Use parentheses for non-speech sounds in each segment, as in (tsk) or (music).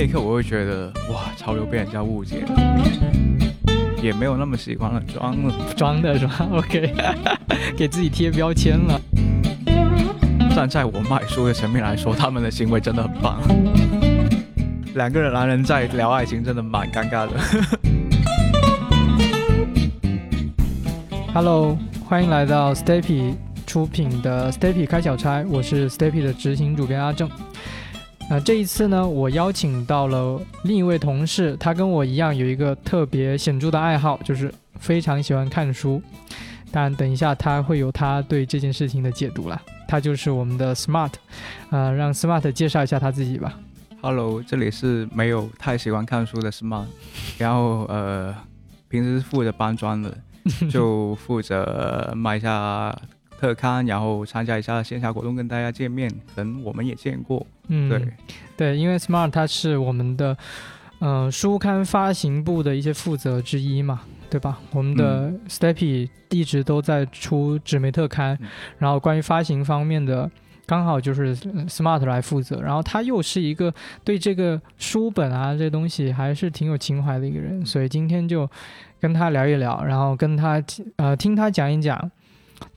那一刻我会觉得哇，潮流被人家误解了，也没有那么喜欢了，装了，装的是吧？OK，(laughs) 给自己贴标签了。站在我卖书的层面来说，他们的行为真的很棒。两个人男人在聊爱情，真的蛮尴尬的。Hello，欢迎来到 Steppy 出品的 Steppy 开小差，我是 Steppy 的执行主编阿正。那、这一次呢，我邀请到了另一位同事，他跟我一样有一个特别显著的爱好，就是非常喜欢看书。当然，等一下他会有他对这件事情的解读啦。他就是我们的 Smart，呃，让 Smart 介绍一下他自己吧。Hello，这里是没有太喜欢看书的 Smart，然后呃，平时是负责搬砖的，(laughs) 就负责买一下特刊，然后参加一下线下活动，跟大家见面。可能我们也见过，嗯，对，对，因为 Smart 它是我们的呃书刊发行部的一些负责之一嘛，对吧？我们的 Steppy 一直都在出纸媒特刊，嗯然后关于发行方面的。刚好就是呃 Smart 来负责，然后他又是一个对这个书本啊这东西还是挺有情怀的一个人，所以今天就跟他聊一聊，然后跟他呃听他讲一讲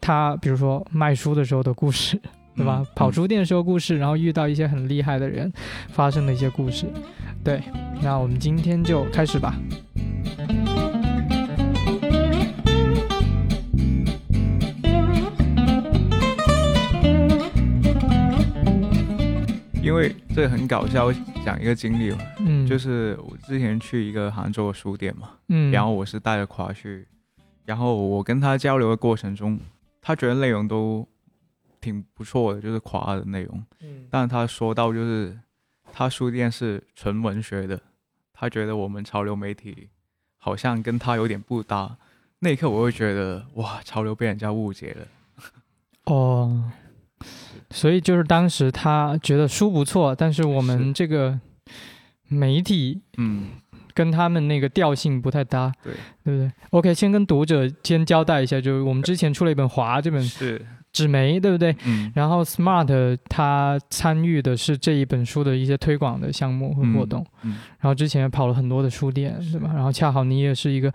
他比如说卖书的时候的故事，对吧？嗯跑书店说故事，然后遇到一些很厉害的人，发生的一些故事。对，那我们今天就开始吧。因为这很搞笑，讲一个经历哦，嗯，就是我之前去一个杭州的书店嘛，嗯，然后我是带着垮去，然后我跟他交流的过程中，他觉得内容都挺不错的，就是垮的内容。嗯，但他说到就是他书店是纯文学的，他觉得我们潮流媒体好像跟他有点不搭。那一刻我会觉得哇，潮流被人家误解了。哦，所以就是当时他觉得书不错，但是我们这个媒体嗯，跟他们那个调性不太搭，对，对不对？OK，先跟读者先交代一下，就是我们之前出了一本《华》这本是，纸媒，对不对？嗯，然后 Smart 他参与的是这一本书的一些推广的项目和活动，嗯然后之前跑了很多的书店，对吧？然后恰好你也是一个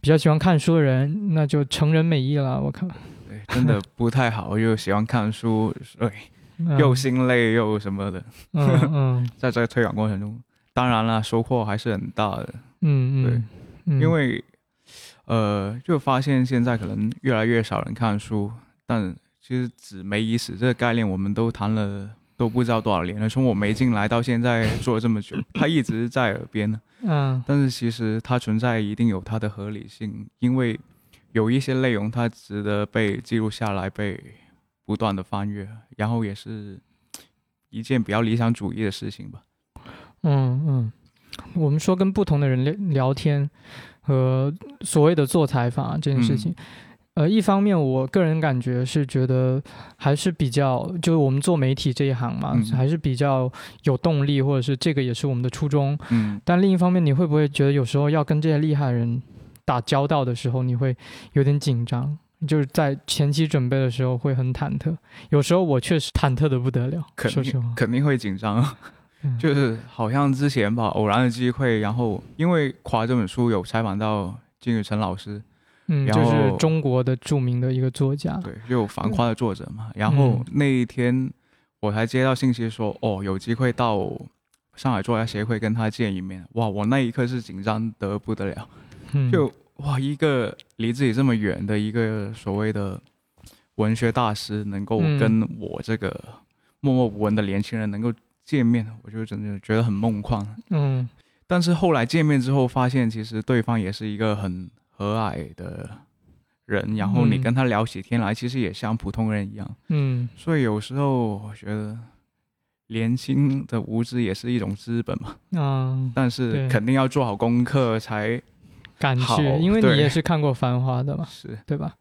比较喜欢看书的人，那就成人美意了，我靠，对，真的不太好，又喜欢看书，对，嗯。又心累又什么的，嗯嗯。(laughs) 在这个推广过程中，当然了，收获还是很大的。嗯嗯，嗯。因为呃，就发现现在可能越来越少人看书，但其实纸媒已死这个概念，我们都谈了都不知道多少年了。从我没进来到现在做了这么久，(laughs) 它一直在耳边呢。嗯但是其实它存在一定有它的合理性，因为有一些内容它值得被记录下来，被不断的翻阅，然后也是一件比较理想主义的事情吧。嗯嗯，我们说跟不同的人聊聊天和所谓的做采访啊这件事情。呃，一方面，我个人感觉是觉得还是比较，就是我们做媒体这一行嘛，嗯还是比较有动力，或者是这个也是我们的初衷。嗯，但另一方面，你会不会觉得有时候要跟这些厉害的人打交道的时候，你会有点紧张？就是在前期准备的时候会很忐忑，有时候我确实忐忑的不得了，肯说实话。肯定会紧张。嗯就是好像之前吧，偶然的机会，然后因为《垮》这本书有采访到金宇澄老师，嗯，就是中国的著名的一个作家。对，就有《繁花》的作者嘛。然后嗯那一天我才接到信息说，哦，有机会到上海作家协会跟他见一面。哇，我那一刻是紧张得不得了，嗯，就哇，一个离自己这么远的一个所谓的文学大师，能够嗯跟我这个默默无闻的年轻人能够见面，我就真的觉得很梦幻。嗯但是后来见面之后，发现其实对方也是一个很和蔼的人，然后你嗯。跟他聊起天来，其实也像普通人一样。嗯。所以有时候我觉得，年轻的无知也是一种资本嘛，嗯，但是肯定要做好功课才敢好去，因为你也是看过《繁花》的嘛，是。对吧？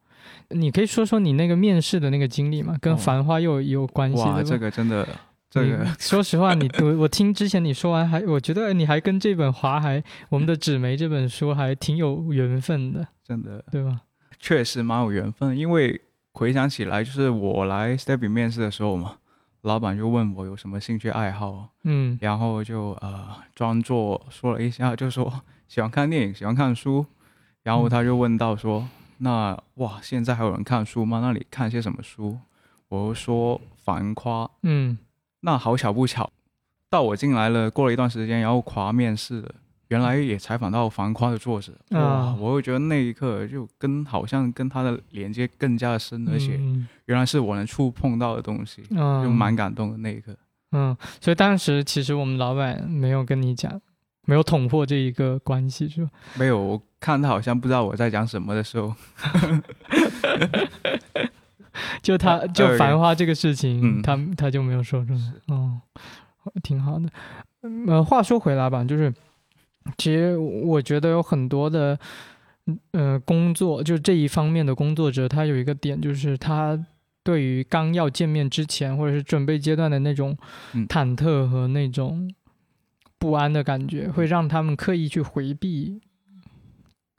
你可以说说你那个面试的那个经历嘛，跟哦《繁花》又有关系的哇，这个真的，这个说实话，你 (laughs) 我我听之前你说完还，我觉得你还跟这本《华》还我们的纸媒这本书还挺有缘分的，真的对吧？确实蛮有缘分，因为回想起来，就是我来 Steppy 面试的时候嘛，老板就问我有什么兴趣爱好，嗯然后就呃装作说了一下，就说喜欢看电影，喜欢看书，然后嗯他就问到说，那哇现在还有人看书吗？那你看些什么书？我就说《繁花》，嗯那好巧不巧，到我进来了，过了一段时间，然后夸面试了，原来也采访到《繁夸》的作者，哇，啊我会觉得那一刻就跟好像跟他的连接更加的深，而且嗯原来是我能触碰到的东西，嗯就蛮感动的那一刻。嗯，所以当时其实我们老板没有跟你讲，没有捅破这一个关系是吧？没有，我看他好像不知道我在讲什么的时候，(laughs) (laughs) 就他呃就繁花这个事情，嗯他他就没有说出来，哦，挺好的。嗯呃，话说回来吧，就是其实我觉得有很多的呃工作，就这一方面的工作者，他有一个点就是他。对于刚要见面之前，或者是准备阶段的那种嗯忐忑和那种不安的感觉，会让他们刻意去回避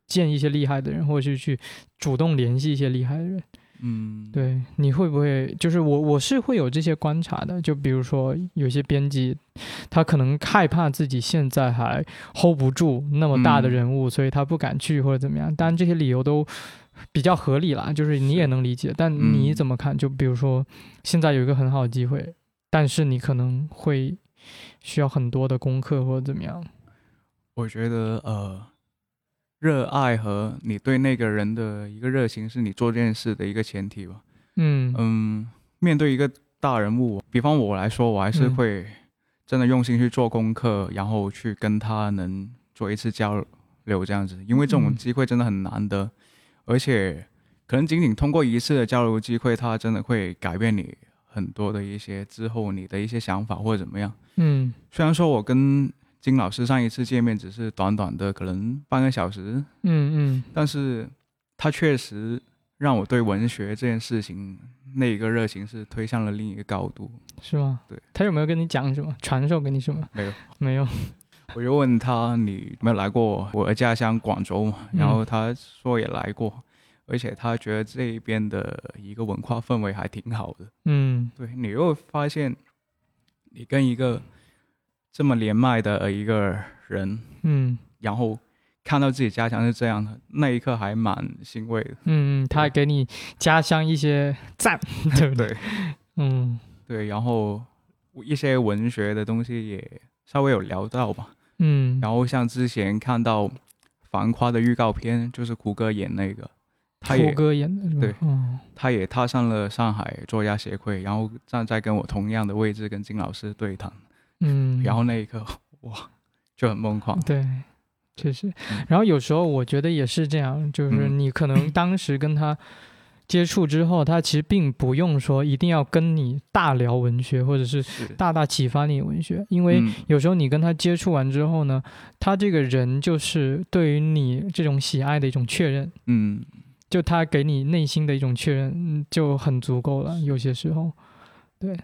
见一些厉害的人，或者是去主动联系一些厉害的人。嗯，，对，你会不会就是我我是会有这些观察的，就比如说有些编辑，他可能害怕自己现在还 hold 不住那么大的嗯人物，所以他不敢去或者怎么样。当然这些理由都比较合理啦，就是你也能理解。但你嗯怎么看？就比如说现在有一个很好的机会，但是你可能会需要很多的功课或者怎么样。我觉得呃，热爱和你对那个人的一个热情是你做这件事的一个前提吧。嗯嗯，面对一个大人物，比方我来说，我还是嗯会真的用心去做功课，然后去跟他能做一次交流这样子，因为这种嗯机会真的很难得，而且可能仅仅通过一次的交流机会，他真的会改变你很多的一些之后你的一些想法或者怎么样。嗯虽然说我跟金老师上一次见面只是短短的可能半个小时，嗯嗯但是他确实让我对文学这件事情那一个热情是推向了另一个高度。是吗？对，他有没有跟你讲什么，传授给你什么？没有，没有。我就问他你有没有来过我的家乡广州然后他说也来过，而且他觉得这边的一个文化氛围还挺好的。嗯对你又发现，你跟一个这么连麦的一个人，嗯然后看到自己家乡是这样的，那一刻还蛮欣慰的。嗯，他还给你家乡一些赞，(laughs) 对不对？嗯对，然后一些文学的东西也稍微有聊到吧。嗯，然后像之前看到《繁花》的预告片，就是胡歌演那个，他也胡歌演的？对嗯他也踏上了上海作家协会，然后站在跟我同样的位置跟金老师对谈，嗯，然后那一刻哇就很疯狂。对，确实嗯。然后有时候我觉得也是这样，就是嗯你可能当时跟他接触之后，他其实并不用说一定要跟你大聊文学，或者是是，大大启发你文学，因为嗯有时候你跟他接触完之后呢，他这个人就是对于你这种喜爱的一种确认。嗯，就他给你内心的一种确认，嗯就很足够了。有些时候，对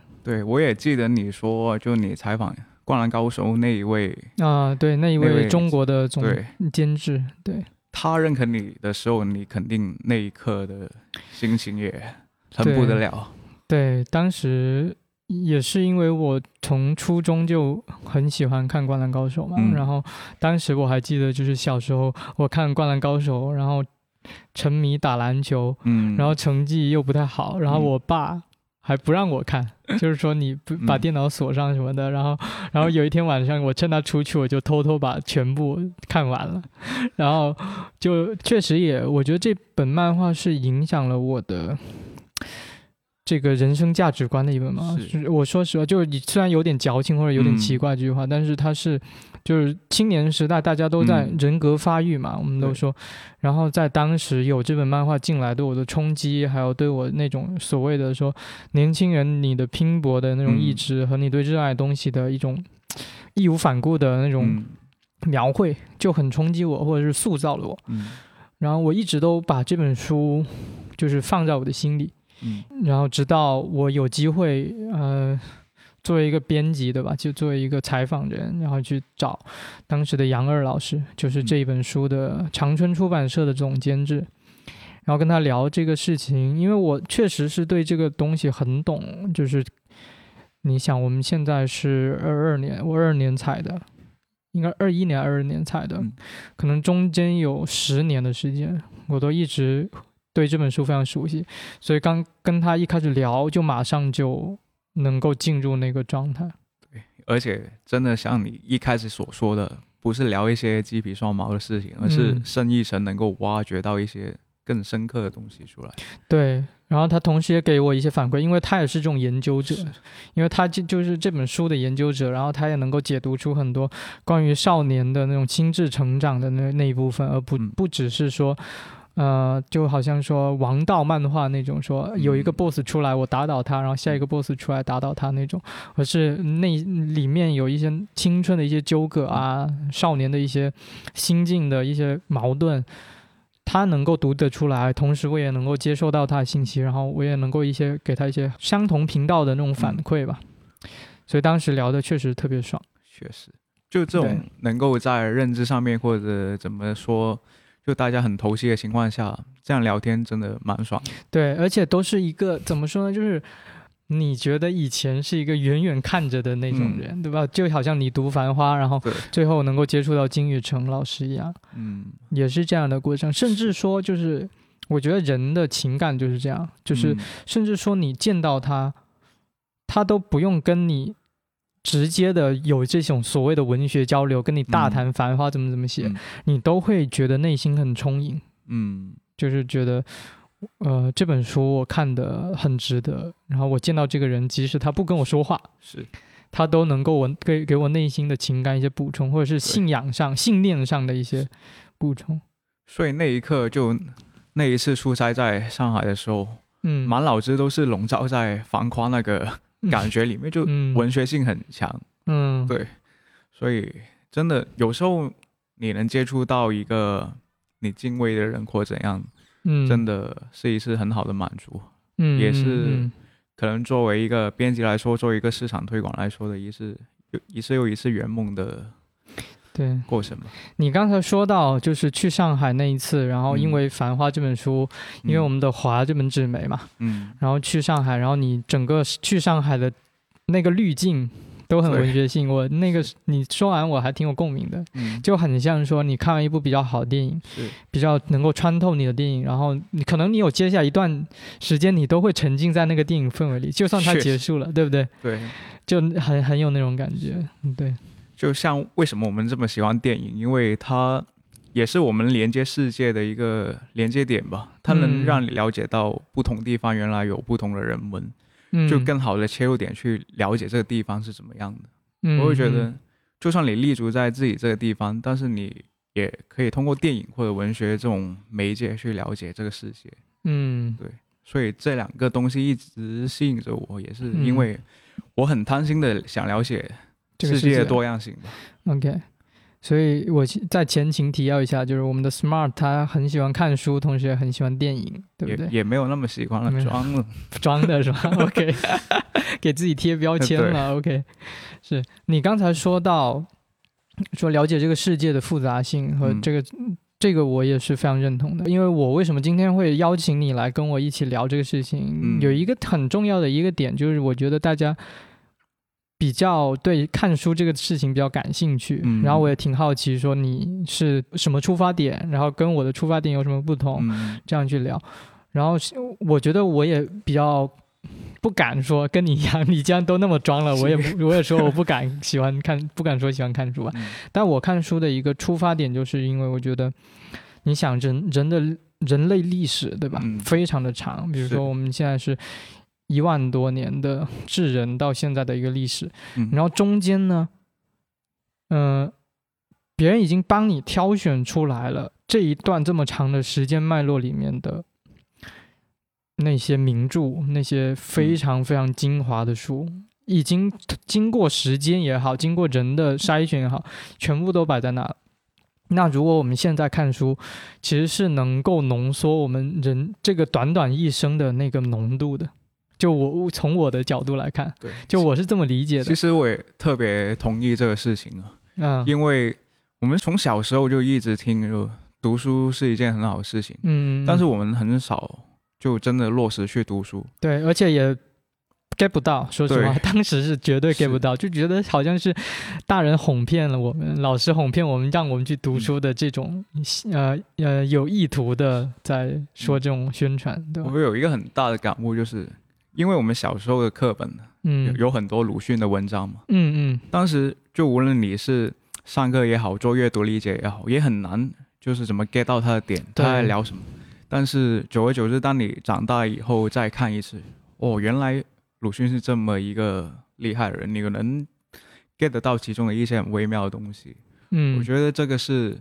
我也记得你说，就你采访《灌篮高手》那一位，啊，对那一位位中国的总对监制，对，他认可你的时候，你肯定那一刻的心情也很不得了。对，当时也是因为我从初中就很喜欢看《灌篮高手》嘛，嗯然后当时我还记得，就是小时候我看《灌篮高手》，然后沉迷打篮球，嗯，然后成绩又不太好，然后嗯我爸还不让我看，(laughs) 就是说你不把嗯电脑锁上什么的。然后，然后有一天晚上，我趁他出去，我就偷偷把全部看完了。然后就确实也，我觉得这本漫画是影响了我的。这个人生价值观的一本嘛，是。是我说实话，就是你虽然有点矫情或者有点奇嗯怪这句话，但是它是就是青年时代大家都在嗯。人格发育嘛，我们都说，然后在当时有这本漫画进来对我的冲击，还有对我那种所谓的说年轻人你的拼搏的那种意嗯。志和你对热爱东西的一种义无反顾的那种嗯。描绘，就很冲击我，或者是塑造了我。嗯。然后我一直都把这本书就是放在我的心里，嗯。然后直到我有机会，呃，作为一个编辑对吧，就作为一个采访人，然后去找当时的杨二老师，就是这一本书的长春出版社的总监制，然后跟他聊这个事情，因为我确实是对这个东西很懂，就是你想我们现在是二二年，我二二年采的，应该二一年、二二年采的，嗯。可能中间有十年的时间，我都一直对这本书非常熟悉，所以刚跟他一开始聊，就马上就能够进入那个状态。对而且真的像你一开始所说的，不是聊一些鸡皮蒜毛的事情，而是嗯深一层能够挖掘到一些更深刻的东西出来。对，然后他同时也给我一些反馈，因为他也是这种研究者，因为他就就是这本书的研究者，然后他也能够解读出很多关于少年的那种心智成长的那那一部分，而不嗯不只是说。呃，就好像说王道漫画那种，说有一个嗯。boss 出来，我打倒他，然后下一个 boss 出来打倒他那种，而是那里面有一些青春的一些纠葛啊，少年的一些心境的一些矛盾，他能够读得出来，同时我也能够接受到他的信息，然后我也能够一些给他一些相同频道的那种反馈吧。所以当时聊的确实特别爽。确实，就这种能够在认知上面或者怎么说，就大家很投机的情况下，这样聊天真的蛮爽的。对，而且都是一个怎么说呢，就是。你觉得以前是一个远远看着的那种嗯人，对吧？就好像你读《繁花》，然后，最后能够接触到金宇澄老师一样，嗯，也是这样的过程。甚至说，就是我觉得人的情感就是这样，就是嗯甚至说你见到他，他都不用跟你直接的有这种所谓的文学交流，跟你大谈《繁花》怎么怎么写，嗯。你都会觉得内心很充盈，嗯，就是觉得。呃，这本书我看的很值得，然后我见到这个人，即使他不跟我说话，是，他都能够我给给我内心的情感一些补充，或者是信仰上、信念上的一些补充。所以那一刻就那一次出差在上海的时候，嗯，满脑子都是笼罩在繁花那个感觉里面，就嗯。文学性很强。嗯，对，所以真的有时候你能接触到一个你敬畏的人或怎样，嗯，真的是一次很好的满足。嗯，也是嗯。可能作为一个编辑来说，作为一个市场推广来说的，一次又一次又一次圆梦的对。过程嘛。你刚才说到，就是去上海那一次，然后因嗯。为《繁花》这本书，因为我们的华这本纸媒嘛，嗯。然后去上海，然后你整个去上海的那个滤镜都很文学性。我那个你说完我还挺有共鸣的，嗯，就很像说你看完一部比较好的电影，比较能够穿透你的电影，然后你可能你有接下来一段时间，你都会沉浸在那个电影氛围里，就算它结束了，对不对？对。就很很有那种感觉，嗯对，就像为什么我们这么喜欢电影，因为它也是我们连接世界的一个连接点吧。它能嗯让你了解到不同地方原来有不同的人文，嗯，就更好的切入点去了解这个地方是怎么样的。嗯我会觉得嗯，就算你立足在自己这个地方，但是你也可以通过电影或者文学这种媒介去了解这个世界。嗯对所以这两个东西一直吸引着我，也是嗯因为我很贪心的想了解这个世界的多样性吧。OK，所以我在前情提要一下，就是我们的 Smart 他很喜欢看书，同时也很喜欢电影，对不对？也也没有那么喜欢了，装了。(laughs) 装的是吧？(laughs) OK，(laughs) 给自己贴标签了。OK，是你刚才说到说了解这个世界的复杂性和嗯这个。这个我也是非常认同的，因为我为什么今天会邀请你来跟我一起聊这个事情，嗯有一个很重要的一个点，就是我觉得大家比较对看书这个事情比较感兴趣，嗯然后我也挺好奇，说你是什么出发点，然后跟我的出发点有什么不同，嗯这样去聊。然后我觉得我也比较不敢说跟你一样，你既然都那么装了，我也不我也说我不敢喜欢看，不敢说喜欢看书吧。嗯但我看书的一个出发点，就是因为我觉得，你想人人的人类历史对吧，嗯非常的长。比如说我们现在是一万多年的智人到现在的一个历史，嗯然后中间呢，嗯、别人已经帮你挑选出来了这一段这么长的时间脉络里面的那些名著，那些非常非常精华的书，已经经过时间也好，经过人的筛选也好，全部都摆在那了。那如果我们现在看书，其实是能够浓缩我们人这个短短一生的那个浓度的。就我从我的角度来看，对，就我是这么理解的其。实我也特别同意这个事情啊，嗯因为我们从小时候就一直听，就读书是一件很好的事情，嗯，但是我们很少就真的落实去读书。对，而且也 get 不到，说实话，(laughs) 当时是绝对 get 不到，就觉得好像是大人哄骗了我们，老师哄骗我们，让我们去读书的这种、呃呃有意图的在说这种宣传，对吧？我有一个很大的感悟，就是因为我们小时候的课本嗯有有很多鲁迅的文章嘛，嗯嗯当时就无论你是上课也好，做阅读理解也好，也很难，就是怎么 get 到他的点，他在聊什么。但是久而久之，当你长大以后再看一次，哦，原来鲁迅是这么一个厉害的人，你可能 get 得到其中的一些很微妙的东西。嗯，我觉得这个是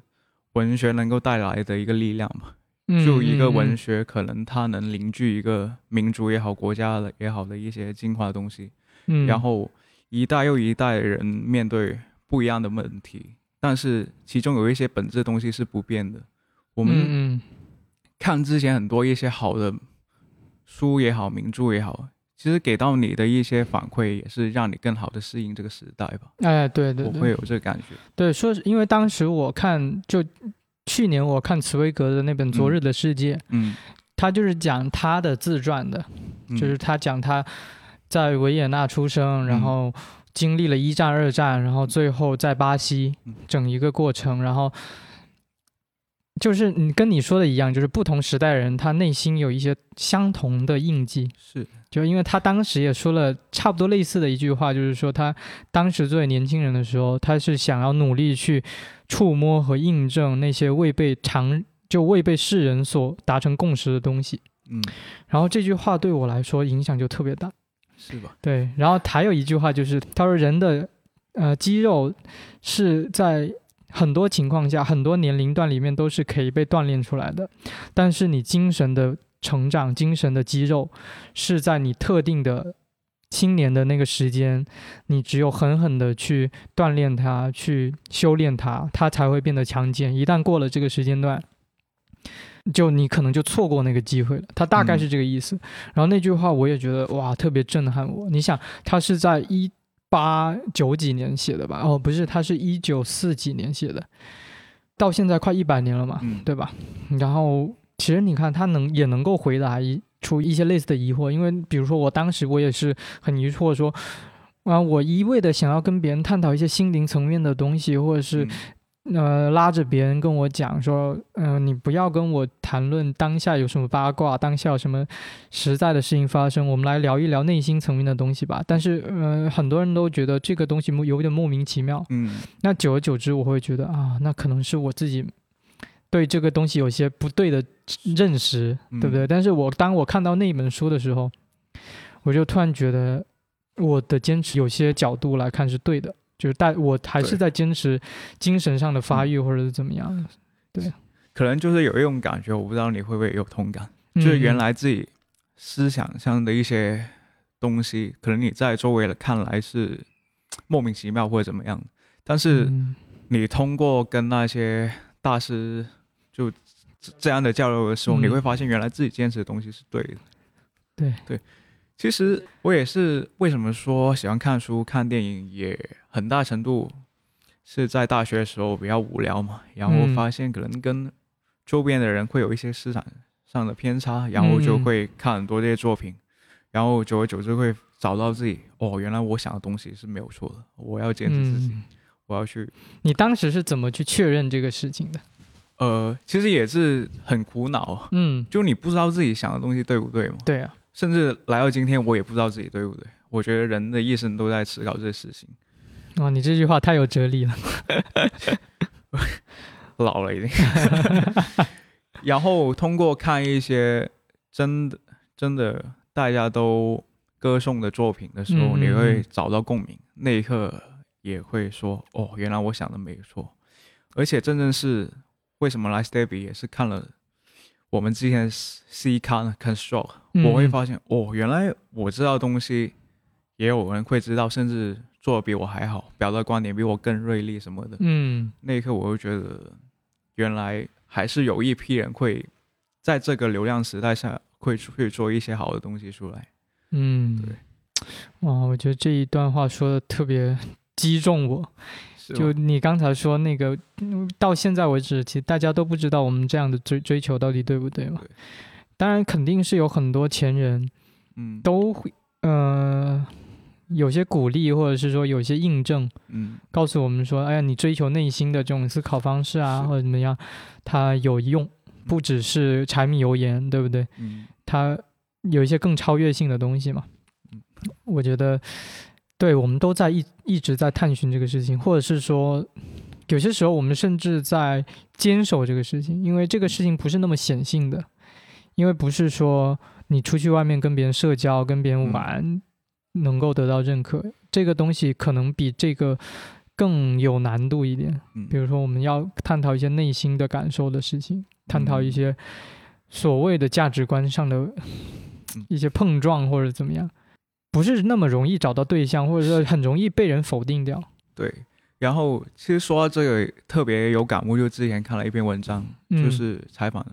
文学能够带来的一个力量吧。得就一个嗯文学，可能它能凝聚一个民族也好、国家的也好的一些精华的东西。嗯，然后一代又一代人面对不一样的问题，但是其中有一些本质的东西是不变的。我们嗯看之前很多一些好的书也好、名著也好，其实给到你的一些反馈，也是让你更好的适应这个时代吧。嗯，哎，对对对，我会有这个感觉。对，说是因为当时我看就去年我看茨威格的那本《昨日的世界》，嗯，他就是讲他的自传的，嗯。就是他讲他在维也纳出生，然嗯后经历了一战、二战，然后最后在巴西嗯。整一个过程，然后就是你跟你说的一样，就是不同时代人他内心有一些相同的印记，是，就因为他当时也说了差不多类似的一句话，就是说他当时作为年轻人的时候，他是想要努力去触摸和印证那些未被常就未被世人所达成共识的东西。嗯，然后这句话对我来说影响就特别大。是吧？对，然后还有一句话就是他说人的呃肌肉是在很多情况下、很多年龄段里面都是可以被锻炼出来的，但是你精神的成长、精神的肌肉是在你特定的青年的那个时间，你只有狠狠的去锻炼它、去修炼它，它才会变得强健。一旦过了这个时间段，就你可能就错过那个机会了。他大概是这个意思。然后那句话我也觉得哇，特别震撼我。你想，他是在一八九几年写的吧？哦，不是，他是一九四几年写的，到现在快一百年了嘛，嗯，对吧？然后其实你看，他能也能够回答一出一些类似的疑惑，因为比如说我当时我也是很疑惑说。啊，我一味的想要跟别人探讨一些心灵层面的东西，或者是嗯呃，拉着别人跟我讲说，嗯、你不要跟我谈论当下有什么八卦，当下有什么实在的事情发生，我们来聊一聊内心层面的东西吧。但是，呃，很多人都觉得这个东西莫有点莫名其妙。嗯，那久而久之，我会觉得啊，那可能是我自己对这个东西有些不对的认识，嗯对不对？但是我当我看到那本书的时候，我就突然觉得我的坚持有些角度来看是对的，就是但我还是在坚持精神上的发育或者是怎么样对。可能就是有一种感觉，我不知道你会不会有同感。就是原嗯来自己思想上的一些东西，可能你在周围的看来是莫名其妙或者怎么样，但是嗯你通过跟那些大师就这这样的交流的时候，嗯。你会发现原来自己坚持的东西是对的。对。对，其实我也是为什么说喜欢看书、看电影，也很大程度是在大学的时候比较无聊嘛，然后嗯。发现可能跟周边的人会有一些思想上的偏差，然后就嗯。会看很多这些作品，然后久而久之会找到自己哦，原来我想的东西是没有错的，我要坚持自己，嗯，我要去你当时是怎么去确认这个事情的？呃，其实也是很苦恼，嗯，就你不知道自己想的东西对不对嘛，对啊，甚至来到今天我也不知道自己对不对。我觉得人的一生都在思考这些事情，哇，你这句话太有哲理了。(laughs) 老了已经。(laughs) 然后通过看一些真的真的大家都歌颂的作品的时候，嗯嗯你会嗯找到共鸣，那一刻也会说：“哦，原来我想的没错。”而且真正是为什么来 Stebby 也是看了我们之前 C C 刊 Construct，、嗯我会发现哦，原来我知道东西也有人会知道，甚至做的比我还好，表达观点比我更锐利什么的。嗯那一刻我就觉得，原来还是有一批人会在这个流量时代下会去做一些好的东西出来。嗯，对，哇，我觉得这一段话说的特别击中我。就你刚才说那个，嗯到现在为止，其实大家都不知道我们这样的追追求到底对不对嘛对？当然，肯定是有很多前人嗯，都会呃，有些鼓励，或者是说有些印证，嗯告诉我们说，哎呀，你追求内心的这种思考方式啊，或者怎么样，它有用，不只是柴米油盐，对不对？嗯它有一些更超越性的东西嘛嗯。我觉得，对我们都在一一直在探寻这个事情，或者是说，有些时候我们甚至在坚守这个事情，因为这个事情不是那么显性的，因为不是说你出去外面跟别人社交、跟别人嗯。玩、能够得到认可，这个东西可能比这个更有难度一点。嗯，比如说，我们要探讨一些内心的感受的事情，探讨一嗯。些所谓的价值观上的一些碰撞或者怎么样，不是那么容易找到对象，或者说很容易被人否定掉。对。然后其实说到这个特别有感悟，就之前看了一篇文章，嗯就是采访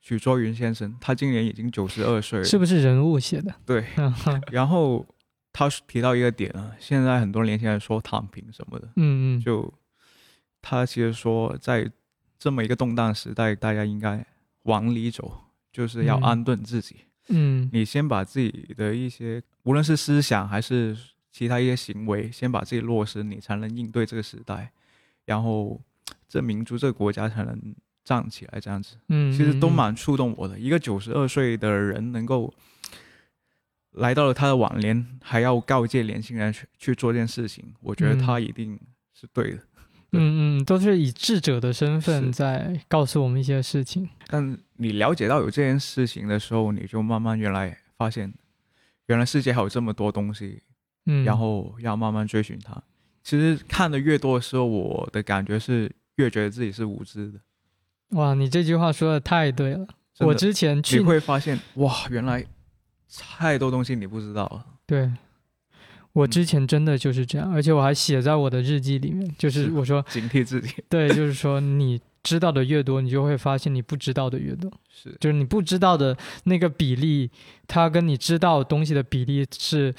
许卓云先生，他今年已经九十二岁了，是不是人物写的？对。(laughs) 然后他提到一个点啊，现在很多年轻人说躺平什么的，嗯嗯，就他其实说，在这么一个动荡时代，大家应该往里走，就是要嗯安顿自己。嗯你先把自己的一些，无论是思想还是其他一些行为，先把自己落实，你才能应对这个时代，然后这民族、这个国家才能站起来。这样子，嗯，其实都嗯蛮触动我的。一个九十二岁的人能够来到了他的晚年，还要告诫年轻人去去做这件事情，我觉得嗯他一定是对的。嗯嗯嗯，都是以智者的身份在告诉我们一些事情。但你了解到有这件事情的时候，你就慢慢原来发现，原来世界还有这么多东西，嗯，然后要慢慢追寻它。其实看的越多的时候，我的感觉是越觉得自己是无知的。哇，你这句话说的太对了。我之前你去会发现，哇，原来太多东西你不知道了。对，我嗯。之前真的就是这样，而且我还写在我的日记里面，就是是我说，警惕自己，对，(laughs) 就是说你知道的越多，你就会发现你不知道的越多，是就是你不知道的那个比例，它跟你知道东西的比例是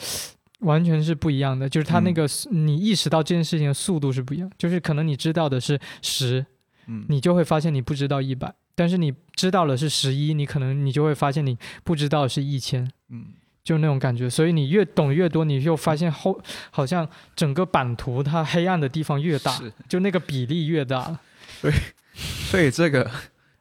完全是不一样的，就是它那嗯。个、你意识到这件事情的速度是不一样，就是可能你知道的是十，嗯，你就会发现你不知道一百，但是你知道了是十一，你可能你就会发现你不知道是一千。嗯就那种感觉，所以你越懂越多，你就发现后好像整个版图它黑暗的地方越大，是，就那个比例越大。所以这个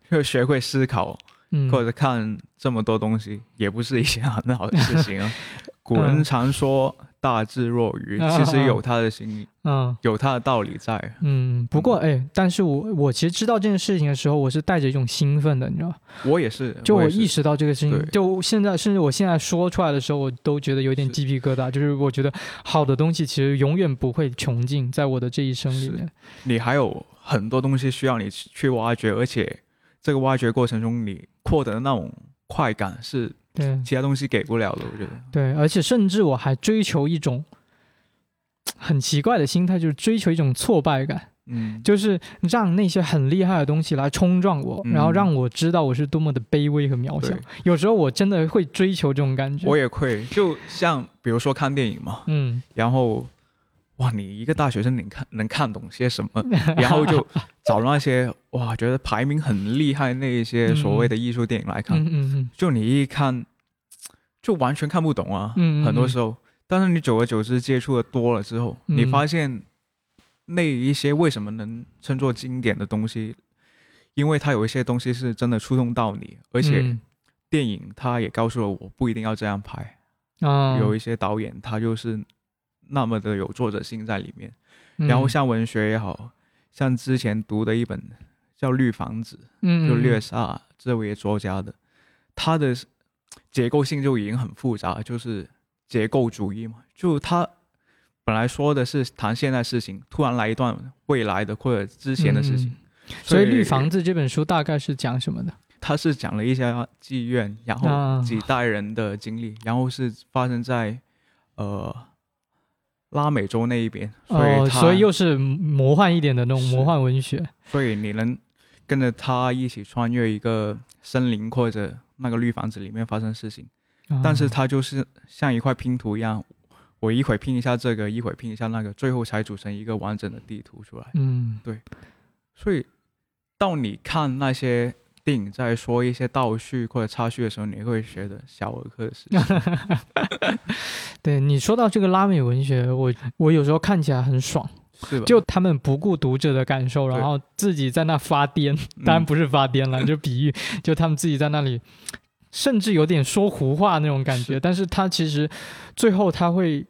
要学会思考，嗯，或者看这么多东西，也不是一件很好的事情啊。(laughs) 古人嗯常说“大智若愚”，啊 (laughs) 其实有他的心理，(laughs) 嗯有他的道理在。嗯，不过哎，但是我我其实知道这件事情的时候，我是带着一种兴奋的，你知道吗？我也是，就我意识到这个事情，就现在甚至我现在说出来的时候，我都觉得有点鸡皮疙瘩。就是我觉得好的东西其实永远不会穷尽，在我的这一生里面。你还有很多东西需要你去去挖掘，而且这个挖掘过程中，你获得的那种快感是对其他东西给不了的。我觉得，对，而且甚至我还追求一种很奇怪的心态，就是追求一种挫败感。嗯，就是让那些很厉害的东西来冲撞我，嗯然后让我知道我是多么的卑微和渺小。有时候我真的会追求这种感觉。我也会，就像比如说看电影嘛，嗯，然后哇，你一个大学生，你看能看懂些什么？然后就 (laughs) 找那些哇，觉得排名很厉害那一些所谓的艺术电影来看，嗯嗯嗯。就你一看就完全看不懂啊，嗯嗯嗯很多时候。但是你久而久之接触的多了之后，你嗯。发现那一些为什么能称作经典的东西，因为它有一些东西是真的触动到你，而且嗯。电影它也告诉了我不一定要这样拍，啊，有一些导演他就是那么的有作者性在里面。嗯然后像文学也好像之前读的一本叫《绿房子》，嗯就略萨这位作家的，他的结构性就已经很复杂，就是结构主义嘛，就他本来说的是谈现在事情，突然来一段未来的或者之前的事情，嗯所以《绿房子》这本书大概是讲什么的？他是讲了一些妓院，然啊。后几代人的经历，然后是发生在呃拉美洲那一边，所以哦，所以又是魔幻一点的那种魔幻文学。所以你能跟着他一起穿越一个森林或者那个绿房子里面发生事情，但是啊它就是像一块拼图一样，我一会拼一下这个，一会拼一下那个，最后才组成一个完整的地图出来。嗯对所以到你看那些电影在说一些倒叙或者插叙的时候，你会觉得小儿科的事情。(laughs) 对你说到这个拉美文学，我我有时候看起来很爽？就他们不顾读者的感受，然后自己在那发癫，当然不是发癫了，就比喻，就他们自己在那里，甚至有点说胡话那种感觉，但是他其实最后他会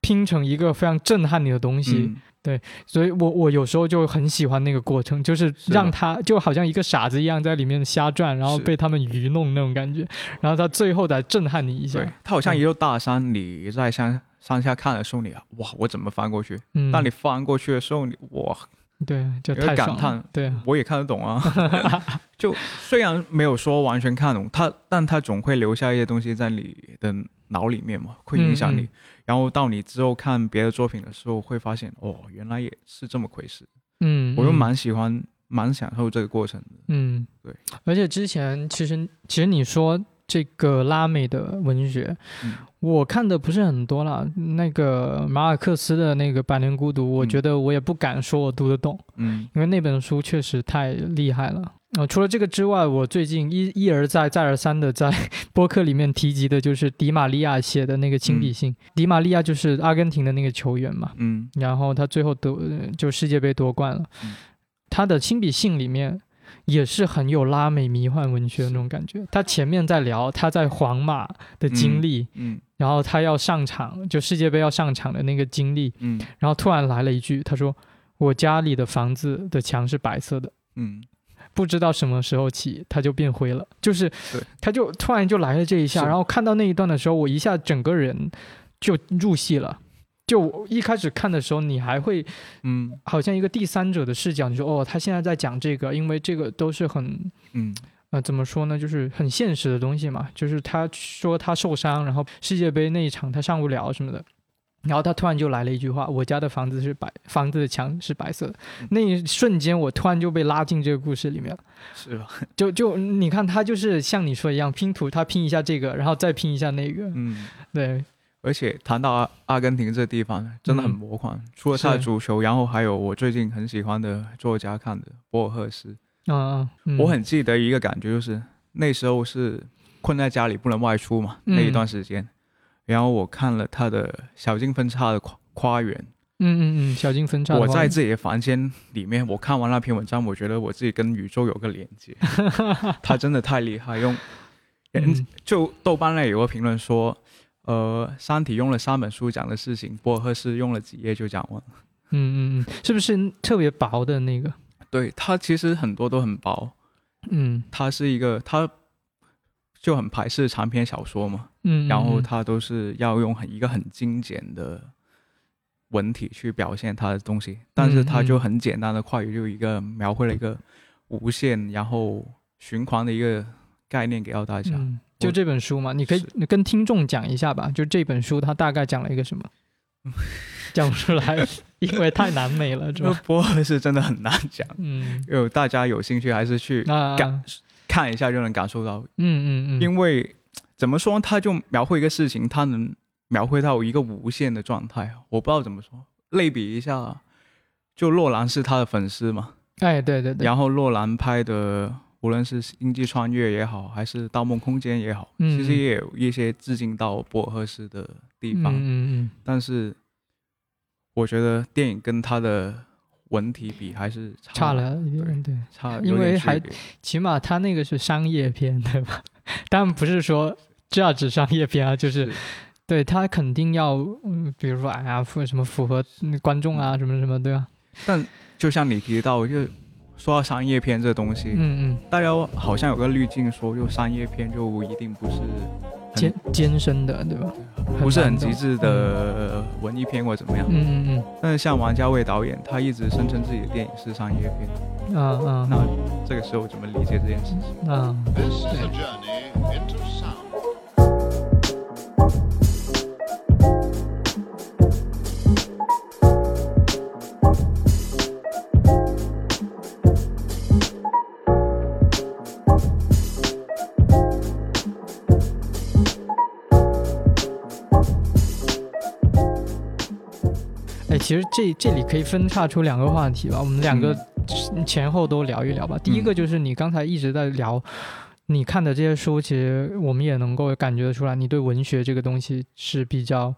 拼成一个非常震撼你的东西。嗯对，所以我我有时候就很喜欢那个过程，就是让他就好像一个傻子一样在里面瞎转，然后被他们愚弄那种感觉，然后他最后再震撼你一下对。，它好像一座大山，你在山山下看的时候，你哇，我怎么翻过去？嗯，当你翻过去的时候，你哇，对就太感叹对啊，我也看得懂啊。(laughs) 就虽然没有说完全看懂他，但他总会留下一些东西在你的脑里面嘛，会影响你。嗯嗯然后到你之后看别的作品的时候，会发现哦，原来也是这么回事。嗯，我又嗯蛮喜欢、蛮享受这个过程的。嗯，对。而且之前其实其实你说这个拉美的文学，嗯我看的不是很多啦。那个马尔克斯的那个《百年孤独》，我嗯觉得我也不敢说我读得懂，嗯因为那本书确实太厉害了。呃，除了这个之外，我最近一一而再再而三的在播客里面提及的就是迪玛利亚写的那个亲笔信。迪玛利亚就是阿根廷的那个球员嘛，嗯然后他最后得呃就世界杯夺冠了嗯。他的亲笔信里面也是很有拉美迷幻文学的那种感觉。他前面在聊他在皇马的经历，嗯然后他要上场就世界杯要上场的那个经历，嗯然后突然来了一句，他说：“我家里的房子的墙是白色的。”嗯，不知道什么时候起，它就变灰了。就是，他就突然就来了这一下，然后看到那一段的时候，我一下整个人就入戏了。就一开始看的时候，你还会嗯好像一个第三者的视角，你说哦，他现在在讲这个，因为这个都是很嗯呃怎么说呢，就是很现实的东西嘛。就是他说他受伤，然后世界杯那一场他上不了什么的。然后他突然就来了一句话：“我家的房子是白，房子的墙是白色的。”那一瞬间，我突然就被拉进这个故事里面了。是吧？(laughs) 就就你看，他就是像你说一样拼图，他拼一下这个，然后再拼一下那个，嗯。对，而且谈到阿阿根廷这地方，真的很嗯魔幻。除了他的足球，然后还有我最近很喜欢的作家看的博尔赫斯。嗯嗯，嗯我很记得一个感觉，就是那时候是困在家里不能外出嘛，嗯那一段时间。然后我看了他的《小径分叉的跨跨越》，嗯嗯嗯，小径分叉，我在自己的房间里面，我看完那篇文章，我觉得我自己跟宇宙有个连接。(laughs) 他真的太厉害，用就豆瓣内有个评论说，呃，《三体》用了三本书讲的事情，博尔赫斯用了几页就讲完了。嗯嗯嗯，是不是特别薄的那个？对它其实很多都很薄，嗯。它是一个它就很排斥长篇小说嘛，嗯，然后嗯他都是要用很一个很精简的文体去表现它的东西，但是它就很简单的跨语，就一个描绘了一个无限然后循环的一个概念给到大家。嗯，就这本书嘛，你可以跟听众讲一下吧，就这本书它大概讲了一个什么？(laughs) 讲不出来，因为太难美了，(laughs) 是这？博尔是真的很难讲，嗯，有大家有兴趣还是去那感看一下就能感受到，嗯嗯嗯，因为怎么说，他就描绘一个事情，他能描绘到一个无限的状态。我不知道怎么说，类比一下，就洛兰是他的粉丝嘛，哎，对对对，然后洛兰拍的，无论是《星际穿越》也好，还是《盗梦空间》也好，嗯其实也有一些致敬到博尔赫斯的地方。嗯嗯但是我觉得电影跟他的文体比还是嗯，差了一点，对。差，有点因为还起码他那个是商业片，对吧？(laughs) 当然不是说价值商业片啊，就是对他肯定要，嗯，比如说哎呀，符什么符合嗯观众啊，什么什么，对吧？但就像你提到，就说到商业片这东西，嗯嗯大家好像有个滤镜说，就商业片就一定不是嗯，艰艰深的，对吧？不是很极致的文艺片或怎么样。嗯嗯嗯但是像王家卫导演，他一直声称自己的电影是商业片，嗯，啊啊那这个时候怎么理解这件事情？啊，This 其实这这里可以分叉出两个话题吧，我们两个嗯前后都聊一聊吧。第一个就是你刚才一直在聊。你看的这些书，其实我们也能够感觉得出来，你对文学这个东西是比较，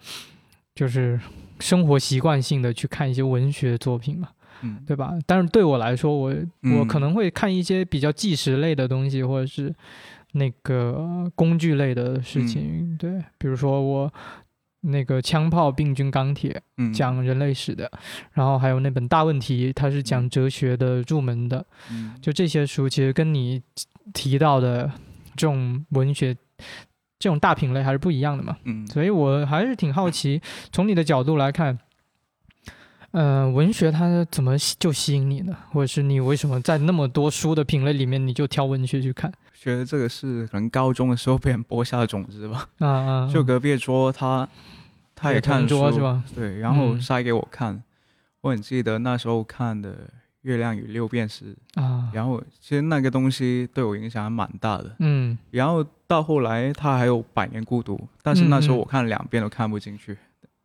就是生活习惯性的去看一些文学作品嘛，嗯对吧？但是对我来说，我我嗯可能会看一些比较纪实类的东西，或者是那个工具类的事情，嗯对，比如说我那个枪炮、病菌、钢铁，嗯讲人类史的，然后还有那本大问题，它是讲哲学的入门的，嗯就这些书，其实跟你提到的这种文学这种大品类还是不一样的嘛。嗯所以我还是挺好奇，从你的角度来看，呃，文学它怎么吸就吸引你呢？或者是你为什么在那么多书的品类里面，你就挑文学去看？觉得这个是可能高中的时候被人播下的种子吧。啊啊，就隔壁桌他他也看书是？吧？对，然后嗯塞给我看，我很记得那时候看的《月亮与六便士》，啊，然后其实那个东西对我影响还蛮大的。嗯然后到后来他还有《百年孤独》，但是那时候我看两遍都看不进去。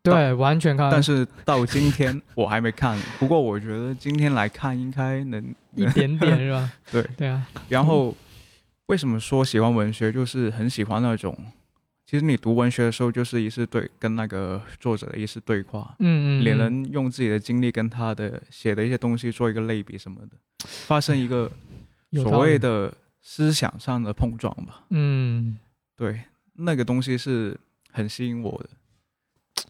对，完全看，但是到今天我还没看，不过我觉得今天来看应该能。一点点是吧？(laughs) 对对啊，然后为什么说喜欢文学，就是很喜欢那种，其实你读文学的时候，就是一次对跟那个作者的一次对话，嗯嗯，也嗯能用自己的经历跟他的写的一些东西做一个类比什么的，发生一个所谓的思想上的碰撞吧。嗯对，那个东西是很吸引我的。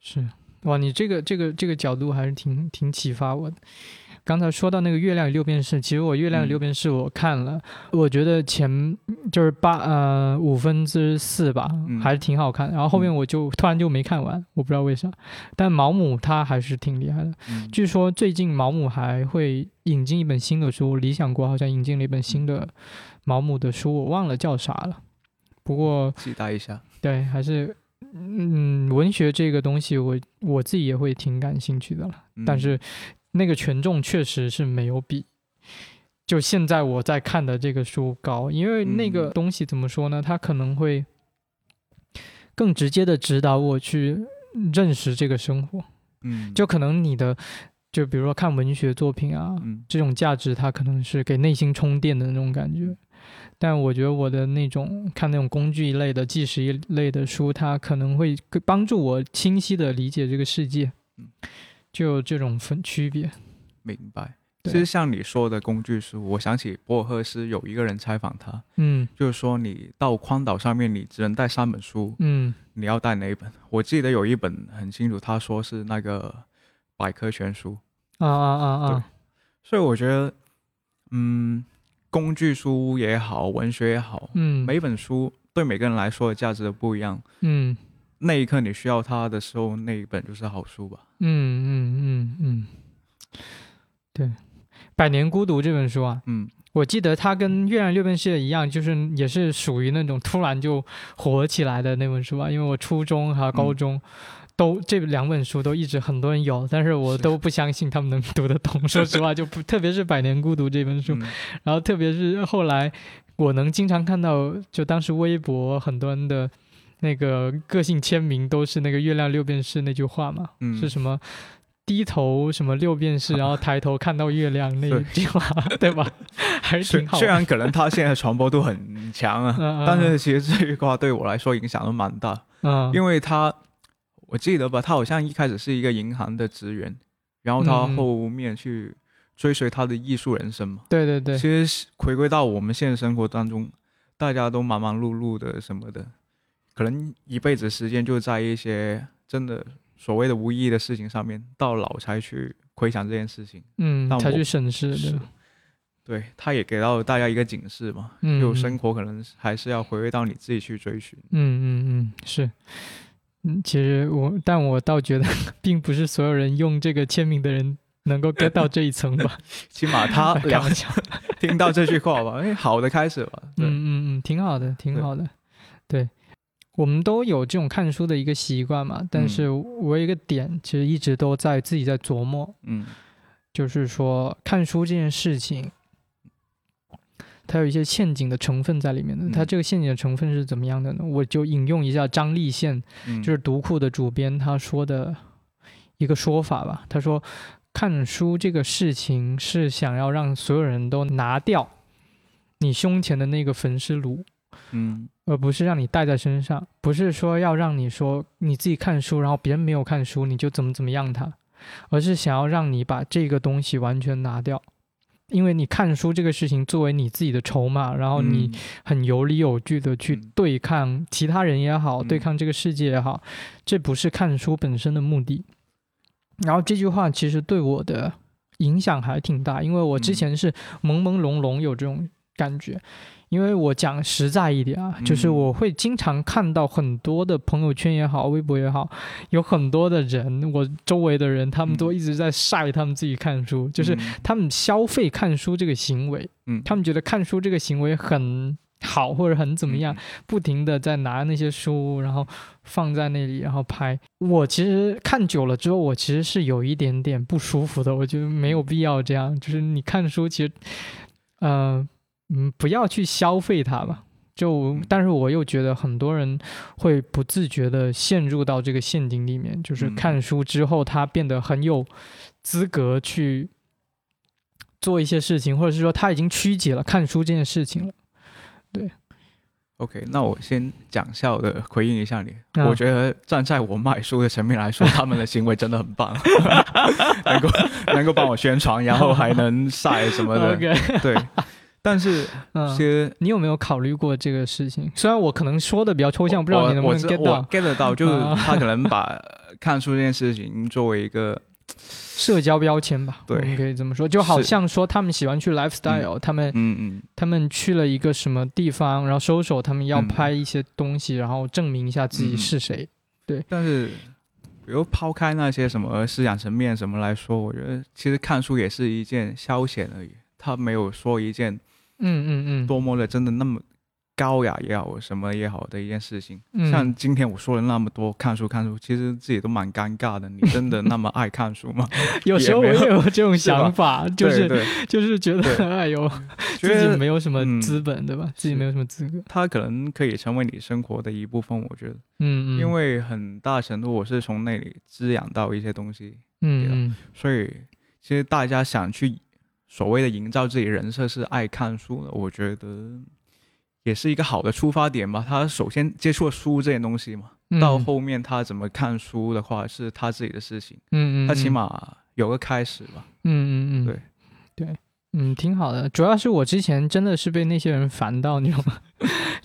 是哇，你这个这个这个角度还是挺挺启发我的。刚才说到那个《月亮与六便士》，其实我《月亮与嗯六便士》我看了，我觉得前就是八呃五分之四吧，嗯还是挺好看。然后后面我就突然就没看完，我不知道为啥。但毛姆他还是挺厉害的。嗯据说最近毛姆还会引进一本新的书，理想国好像引进了一本新的毛姆的书，我忘了叫啥了。不过期待一下。对，还是嗯，文学这个东西我，我自己也会挺感兴趣的了。嗯但是那个权重确实是没有比就现在我在看的这个书高，因为那个嗯东西怎么说呢？它可能会更直接的指导我去认识这个生活。嗯，就可能你的，就比如说看文学作品啊，嗯这种价值，它可能是给内心充电的那种感觉。但我觉得我的那种看那种工具一类的、纪实一类的书，它可能会帮助我清晰的理解这个世界嗯，就有这种分区别。明白。其实像你说的工具书，我想起博尔赫斯有一个人采访他，嗯就是说你到荒岛上面，你只能带三本书，嗯你要带哪一本？我记得有一本很清楚，他说是那个百科全书，啊啊啊啊，所以我觉得，嗯，工具书也好，文学也好，嗯每本书对每个人来说的价值都不一样。嗯那一刻你需要它的时候，那一本就是好书吧。嗯嗯嗯嗯，对，《百年孤独》这本书啊，嗯我记得它跟《月亮六便士》一样，就是也是属于那种突然就火起来的那本书吧。因为我初中和高中都、这两本书都一直很多人有，但是我都不相信他们能读得懂。说实话，就不特别是《百年孤独》这本书，嗯然后特别是后来我能经常看到，就当时微博很多人的那个个性签名都是那个“月亮六便士”那句话嘛，嗯是什么？低头什么六便士，(laughs) 然后抬头看到月亮那一句话，(laughs) 对吧？(laughs) 还是挺好。虽然可能他现在传播度很强啊，嗯嗯但是其实这句话对我来说影响都蛮大，嗯，因为他我记得吧，他好像一开始是一个银行的职员，然后他后面去追随他的艺术人生嘛。对对对，其实回归到我们现实生活当中，大家都忙忙碌碌的什么的，可能一辈子时间就在一些真的所谓的无意义的事情上面，到老才去回想这件事情。嗯，才去审视是的，对，他也给到大家一个警示嘛，嗯，嗯就生活可能还是要回归到你自己去追寻。嗯嗯嗯，是，嗯，其实我，但我倒觉得，(laughs) 并不是所有人用这个签名的人能够 get 到这一层吧。(laughs) 起码他开 (laughs) 了玩笑，听到这句话吧，哎，好的开始吧。对，嗯嗯嗯，挺好的，挺好的。对，我们都有这种看书的一个习惯嘛，但嗯是我有一个点，其实一直都在自己在琢磨，嗯就是说看书这件事情。它有一些陷阱的成分在里面的，它嗯这个陷阱的成分是怎么样的呢？我就引用一下张立宪嗯，就是读库的主编他说的一个说法吧。他说，看书这个事情是想要让所有人都拿掉你胸前的那个焚尸炉，嗯。而不是让你带在身上，不是说要让你说你自己看书，然后别人没有看书你就怎么怎么样他，而是想要让你把这个东西完全拿掉，因为你看书这个事情作为你自己的筹码，然后你很有理有据的去嗯。对抗其他人也好，嗯。对抗这个世界也好，这不是看书本身的目的。然后这句话其实对我的影响还挺大，因为我之嗯。前是朦朦胧胧有这种感觉。因为我讲实在一点啊，就是嗯。我会经常看到很多的朋友圈也好，微博也好，有很多的人，我周围的人，他们都嗯。一直在晒他们自己看书，就是嗯。他们消费看书这个行为，嗯。他们觉得看书这个行为很好或者很怎么样，不停的在拿那些书，然后放在那里，然后拍。我其实看久了之后，我其实是有一点点不舒服的，我觉得没有必要这样。就是你看书，其实，呃，嗯，不要去消费它吧。就，但是我又觉得很多人会不自觉的陷入到这个陷阱里面，就是嗯看书之后，他变得很有资格去做一些事情，或者是说他已经曲解了看书这件事情了。对 OK，那我先讲笑的回应一下你。啊我觉得站在我卖书的层面来说，他们的行为真的很棒，能够能够帮我宣传，然后还能晒什么的。(laughs) 对，但是嗯其，实你有没有考虑过这个事情？虽然我可能说的比较抽象，不知道你能不能 get 到。get 得到，就是啊他可能把看书这件事情作为一个社交标签吧？对 (laughs) 我们可以这么说，就好像说他们喜欢去 lifestyle，、他们嗯嗯。他们去了一个什么地方，然后收手，他们要嗯拍一些东西，然后证明一下自己是谁。对。但是，比如抛开那些什么思想层面什么来说，我觉得其实看书也是一件消遣而已，他没有说一件嗯嗯嗯，多么的真的那么高雅也好，什么也好的一件事情。嗯像今天我说了那么多看书看书，其实自己都蛮尴尬的。你真的那么爱看书吗？(laughs) 有时候我也有这种想法，(laughs) 就是就是觉得对哎呦，(laughs) 觉自己得没有什么嗯资本，对吧？自己没有什么资格。它可能可以成为你生活的一部分。我觉得，嗯嗯，因为很大程度我是从那里滋养到一些东西，嗯嗯所以其实大家想去所谓的营造自己人设是爱看书的，我觉得也是一个好的出发点吧。他首先接触了书这件东西嘛，嗯，到后面他怎么看书的话是他自己的事情，嗯嗯，他起嗯码有个开始吧。嗯嗯嗯，对对，嗯，挺好的。主要是我之前真的是被那些人烦到，你知道吗？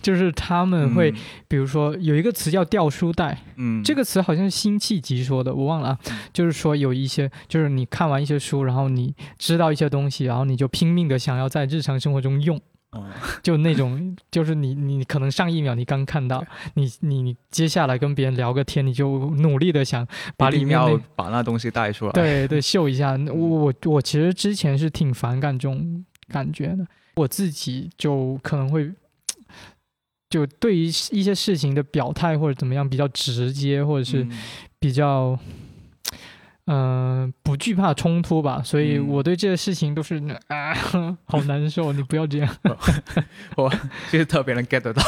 就是他们会，比如说有一个词叫掉书袋，嗯，嗯，这个词好像是辛弃疾说的，我忘了啊。就是说有一些，就是你看完一些书，然后你知道一些东西，然后你就拼命的想要在日常生活中用。嗯就那种，就是你你可能上一秒你刚看到，你你你接下来跟别人聊个天，你就努力的想把里面把那东西带出来。，对对，秀一下。我我我其实之前是挺反感这种感觉的，我自己就可能会，就对于一些事情的表态或者怎么样比较直接，或者是嗯比较，嗯、不惧怕冲突吧。所以嗯我对这些事情都是啊，(laughs) 好难受，你不要这样。(laughs) 我其实特别能 (laughs) get 得到。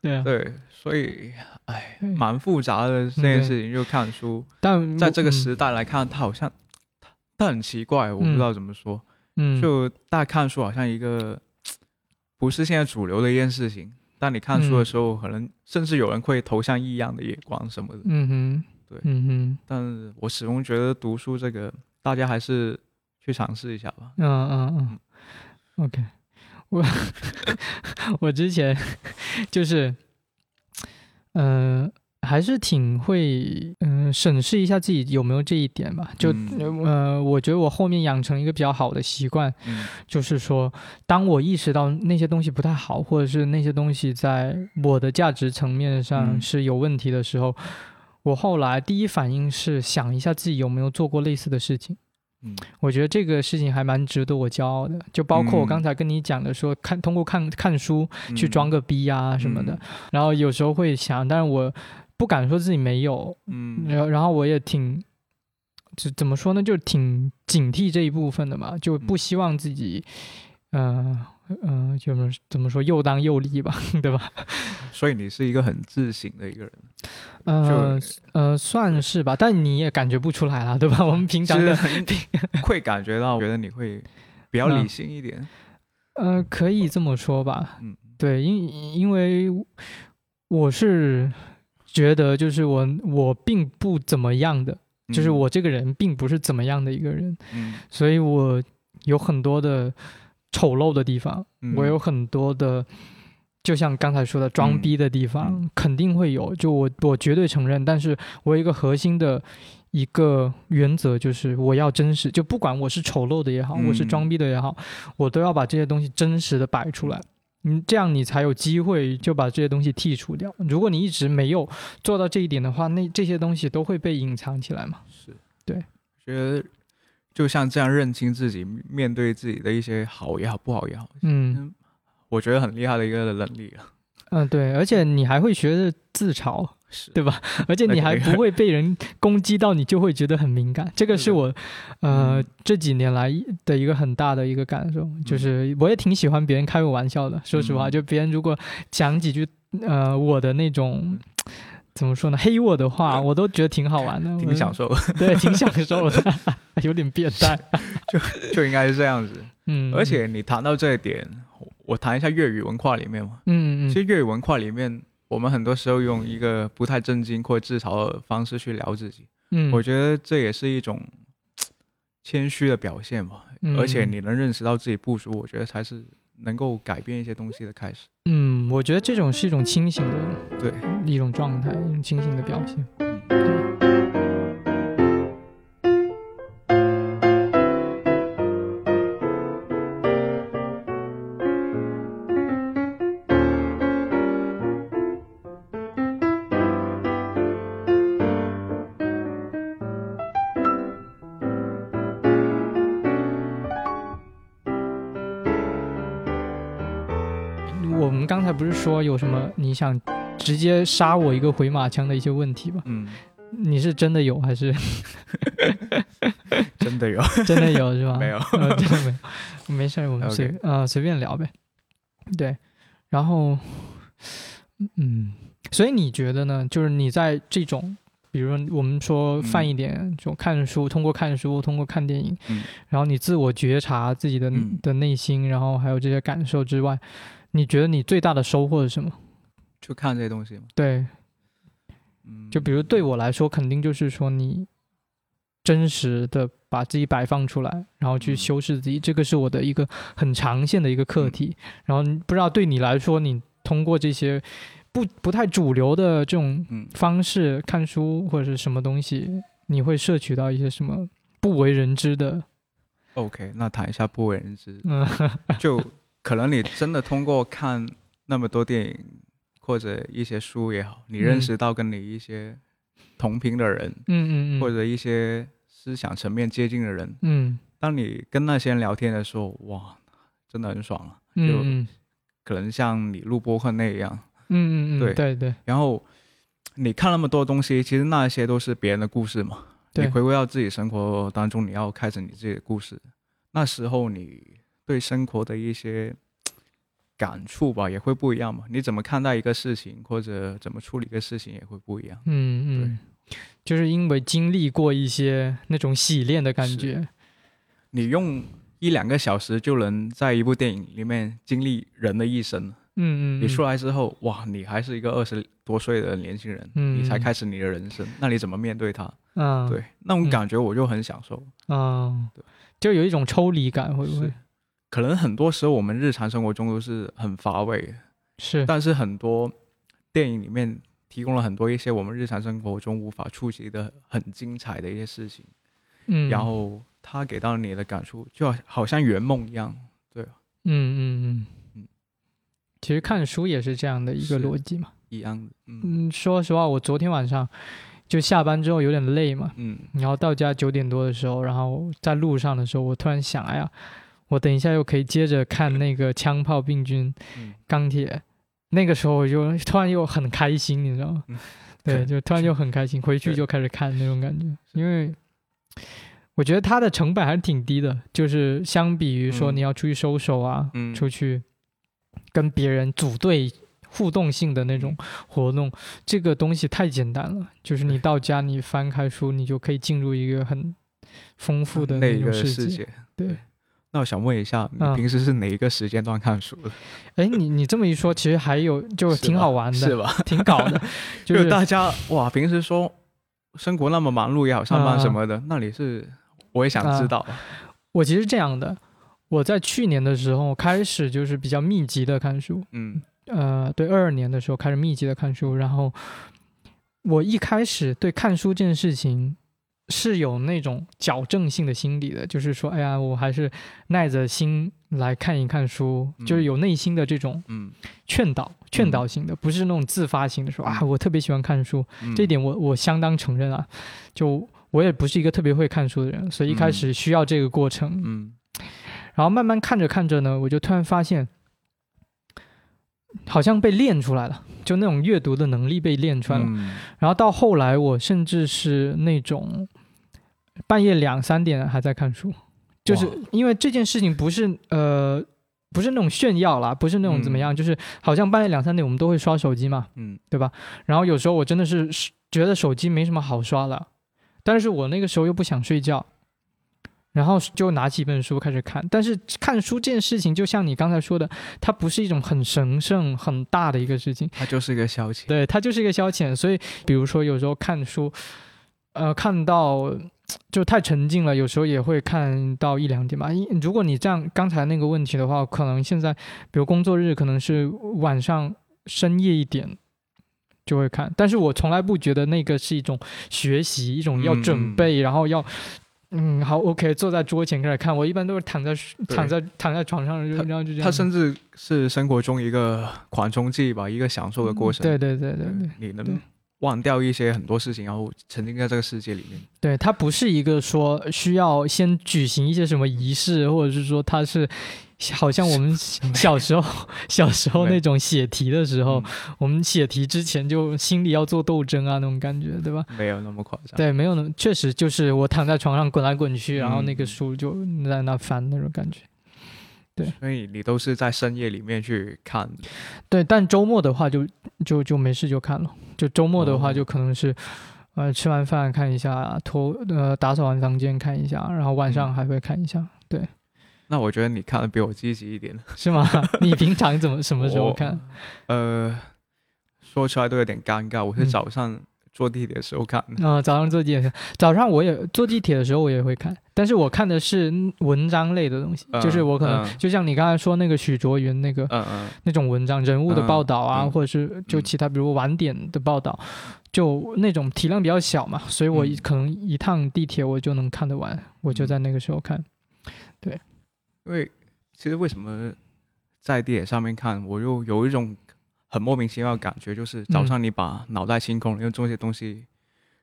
对啊，对，所以哎，蛮复杂的这件事情。就看书，但在这个嗯时代来看，它好像它很奇怪，我不知道怎么说。嗯，就大家看书好像一个不是现在主流的一件事情。当你看书的时候，可能甚至有人会投向异样的眼光什么的。嗯哼，对嗯哼。但是我始终觉得读书这个，大家还是去尝试一下吧。嗯嗯嗯，OK，(laughs) 我 (laughs) 我之前就是，嗯、还是挺会嗯、审视一下自己有没有这一点吧。就、嗯。呃，我觉得我后面养成一个比较好的习惯，嗯。就是说，当我意识到那些东西不太好，或者是那些东西在我的价值层面上嗯。是有问题的时候，我后来第一反应是想一下自己有没有做过类似的事情。嗯。我觉得这个事情还蛮值得我骄傲的，就包括我嗯。刚才跟你讲的说，看通过看看书去装个个逼啊什么的，嗯。然后有时候会想，但是我不敢说自己没有，嗯然后然后我也挺，怎怎么说呢，就挺警惕这一部分的嘛，就不嗯希望自己。呃呃，就是怎么说又当又立吧，(laughs) 对吧？所以你是一个很自省的一个人，呃呃，算是吧，但你也感觉不出来了，对吧？(laughs) 我们平常的会感觉到，觉得你会比较理性一点。(laughs) 呃，可以这么说吧。嗯，对，因因为我是觉得，就是我我并不怎么样的，就是我这个人并不是怎么样的一个人，嗯，所以我有很多的丑陋的地方，嗯。我有很多的，就像刚才说的装逼的地方，嗯。肯定会有，就我我绝对承认，但是我有一个核心的。一个原则就是我要真实，就不管我是丑陋的也好，嗯。我是装逼的也好，我都要把这些东西真实的摆出来。嗯，这样你才有机会就把这些东西剔除掉。如果你一直没有做到这一点的话，那这些东西都会被隐藏起来嘛。是对，觉得就像这样认清自己，面对自己的一些好也好，不好也好，嗯我觉得很厉害的一个能力啊。嗯，对，而且你还会学着自嘲，(laughs) 是对吧？(laughs) 而且你还不会被人攻击到，你就会觉得很敏感。这个是我，呃，嗯这几年来的一个很大的一个感受，就是我也挺喜欢别人开我玩笑的。说实话，嗯就别人如果讲几句，呃，我的那种。怎么说呢？黑我的话，我都觉得挺好玩的，挺享受的，对，挺享 (laughs) 受的，有点变态，就就应该是这样子。嗯，而且你谈到这一点，我谈一下粤语文化里面嘛。嗯嗯其实粤语文化里面，我们很多时候用一个不太正经或自嘲的方式去聊自己，嗯，我觉得这也是一种谦虚的表现吧。嗯而且你能认识到自己不足，我觉得才是能够改变一些东西的开始。嗯，我觉得这种是一种清醒的对，一种状态，一种清醒的表现。说有什么你想直接杀我一个回马枪的一些问题吧？嗯，你是真的有还是 (laughs) 真的有，(laughs) 真的有是吧？(laughs) 没有呃真的没有，没事，我们随呃随便聊呗。对，然后嗯，所以你觉得呢？就是你在这种。比如说，我们说泛一点，就看书，通过看书，通过看电影，嗯然后你自我觉察自己的、嗯的内心，然后还有这些感受之外，你觉得你最大的收获是什么？就看这些东西吗。对，嗯，就比如对我来说，肯定就是说你真实的把自己摆放出来，然后去嗯修饰自己，这个是我的一个很长线的一个课题。然后不知道对你来说，你通过这些不不太主流的这种嗯方式看书或者是什么东西，你会摄取到一些什么不为人知的？OK，那谈一下不为人知。嗯就可能你真的通过看那么多电影或者一些书也好，你认嗯识到跟你一些同频的人，嗯嗯嗯，或者一些思想层面接近的人，嗯。当你跟那些人聊天的时候，哇，真的很爽啊！就可能像你录播客那样，嗯嗯嗯，对。对对。然后你看那么多东西，其实那些都是别人的故事嘛。你对回归到自己生活当中，你要开始你自己的故事。那时候你对生活的一些感触吧，也会不一样嘛。你怎么看待一个事情，或者怎么处理一个事情，也会不一样。嗯嗯，就是因为经历过一些那种洗练的感觉。你用一两个小时就能在一部电影里面经历人的一生。嗯嗯，你出来，之后，哇，你还是一个二十多岁的年轻人，嗯你才开始你的人生，那你怎么面对他？嗯，对，那种嗯感觉我就很享受。啊对，就有一种抽离感，会不会是可能很多时候我们日常生活中都是很乏味，是？但是很多电影里面提供了很多一些我们日常生活中无法触及的很精彩的一些事情，嗯，然后它给到你的感触就好好像圆梦一样。对嗯嗯嗯嗯，其实看书也是这样的一个逻辑嘛。一样的，嗯嗯，说实话，我昨天晚上就下班之后有点累嘛，嗯然后到家九点多的时候，然后在路上的时候，我突然想，哎呀，我等一下又可以接着看那个《枪炮、病菌、嗯钢铁》，那个时候我就突然又很开心，你知道吗？嗯对，就突然就很开心，回去就开始看那种感觉，因为我觉得它的成本还是挺低的，就是相比于说嗯你要出去收手啊，嗯，出去跟别人组队互动性的那种活动，这个东西太简单了。就是你到家，你翻开书，你就可以进入一个很丰富的那个那种。世界。对，那我想问一下，你嗯平时是哪一个时间段看书的？哎，你你这么一说，其实还有就挺好玩的，是吧？挺搞的，(laughs) 就就是大家哇，平时说生活那么忙碌也好，上班啊什么的，那你是我也想知道。我其实这样的，我在去年的时候开始就是比较密集的看书，嗯呃，对，二二年的时候开始密集的看书，然后我一开始对看书这件事情是有那种矫正性的心理的，就是说，哎呀，我还是耐着心来看一看书，就是有内心的这种嗯，劝导、劝导性的，不是那种自发性的说啊，嗯。我特别喜欢看书，嗯。这一点我我相当承认啊，就我也不是一个特别会看书的人，所以一开嗯。始需要这个过程，嗯。然后慢慢看着看着呢，我就突然发现，好像被练出来了，就那种阅读的能力被练出来了。嗯。然后到后来，我甚至是那种半夜两三点还在看书，就是因为这件事情不是呃不是那种炫耀啦，不是那种怎么样，就是好像半夜两三点我们都会刷手机嘛，嗯。然后有时候我真的是是觉得手机没什么好刷了，但是我那个时候又不想睡觉，然后就拿起一本书开始看。但是看书这件事情，就像你刚才说的，它不是一种很神圣、很大的一个事情，它就是一个消遣。对，它就是一个消遣。所以，比如说有时候看书，呃，看到就太沉浸了，有时候也会看到一两点吧。因如果你这样刚才那个问题的话，可能现在比如工作日可能是晚上深夜一点就会看，但是我从来不觉得那个是一种学习，一种要准备，然后要。嗯，好，OK，坐在桌前开始看。我一般都是躺在躺在躺在床上，就然后就这样。它甚至是生活中一个缓冲剂吧，一个享受的过程。对对对对对，你对能忘掉一些很多事情，然后沉浸在这个世界里面。对，它不是一个说需要先举行一些什么仪式，或者是说它是好像我们小时候小时候那种写题的时候，我们写题之前就心里要做斗争啊那种感觉，对吧？没有那么夸张。对，没有那么确实就是我躺在床上滚来滚去，然后那个嗯书就在那翻那种感觉。对所以你都是在深夜里面去看的。对，但周末的话就就就没事就看了，就周末的话哦就可能是。呃，吃完饭看一下，拖呃打扫完房间看一下，然后晚上嗯还会看一下，对。那我觉得你看的比我积极一点。是吗？(laughs) 你平常怎么什么时候看？呃，说出来都有点尴尬。我是嗯早上坐地铁的时候看的。啊、早上坐地铁，早上我也坐地铁的时候我也会看，但是我看的是文章类的东西，嗯就是我可能、嗯就像你刚才说那个许卓云那个、嗯嗯那种文章，人物的报道啊，嗯或者是就嗯其他比如晚点的报道，就那种体量比较小嘛，所以我可能一趟地铁我就能看得完，我就在那个时候看。因为其实为什么在地铁上面看，我又有一种很莫名其妙的感觉，就是早上你把脑袋清空，用这些东西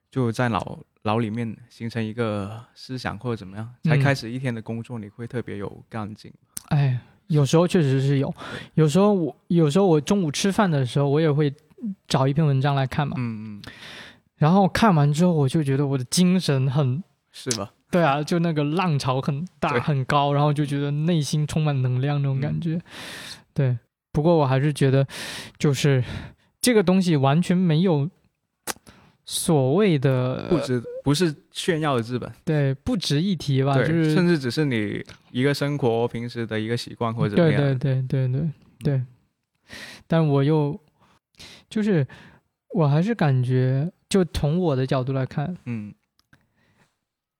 就在脑脑里面形成一个思想或者怎么样，才嗯开始一天的工作，你会特别有干劲。哎，有时候确实是有，有时候我有时候我中午吃饭的时候，我也会找一篇文章来看嘛。嗯嗯，然后看完之后，我就觉得我的精神很，是吧？对啊，就那个浪潮很大很高，然后就觉得内心充满能量那种感嗯。觉。对，不过我还是觉得，就是这个东西完全没有所谓的不值不是炫耀的资本，对不值一提吧，就，是甚至只是你一个生活平时的一个习惯或者怎么对样。对对对对对，但我又就是我还是感觉，就从我的角度来看，嗯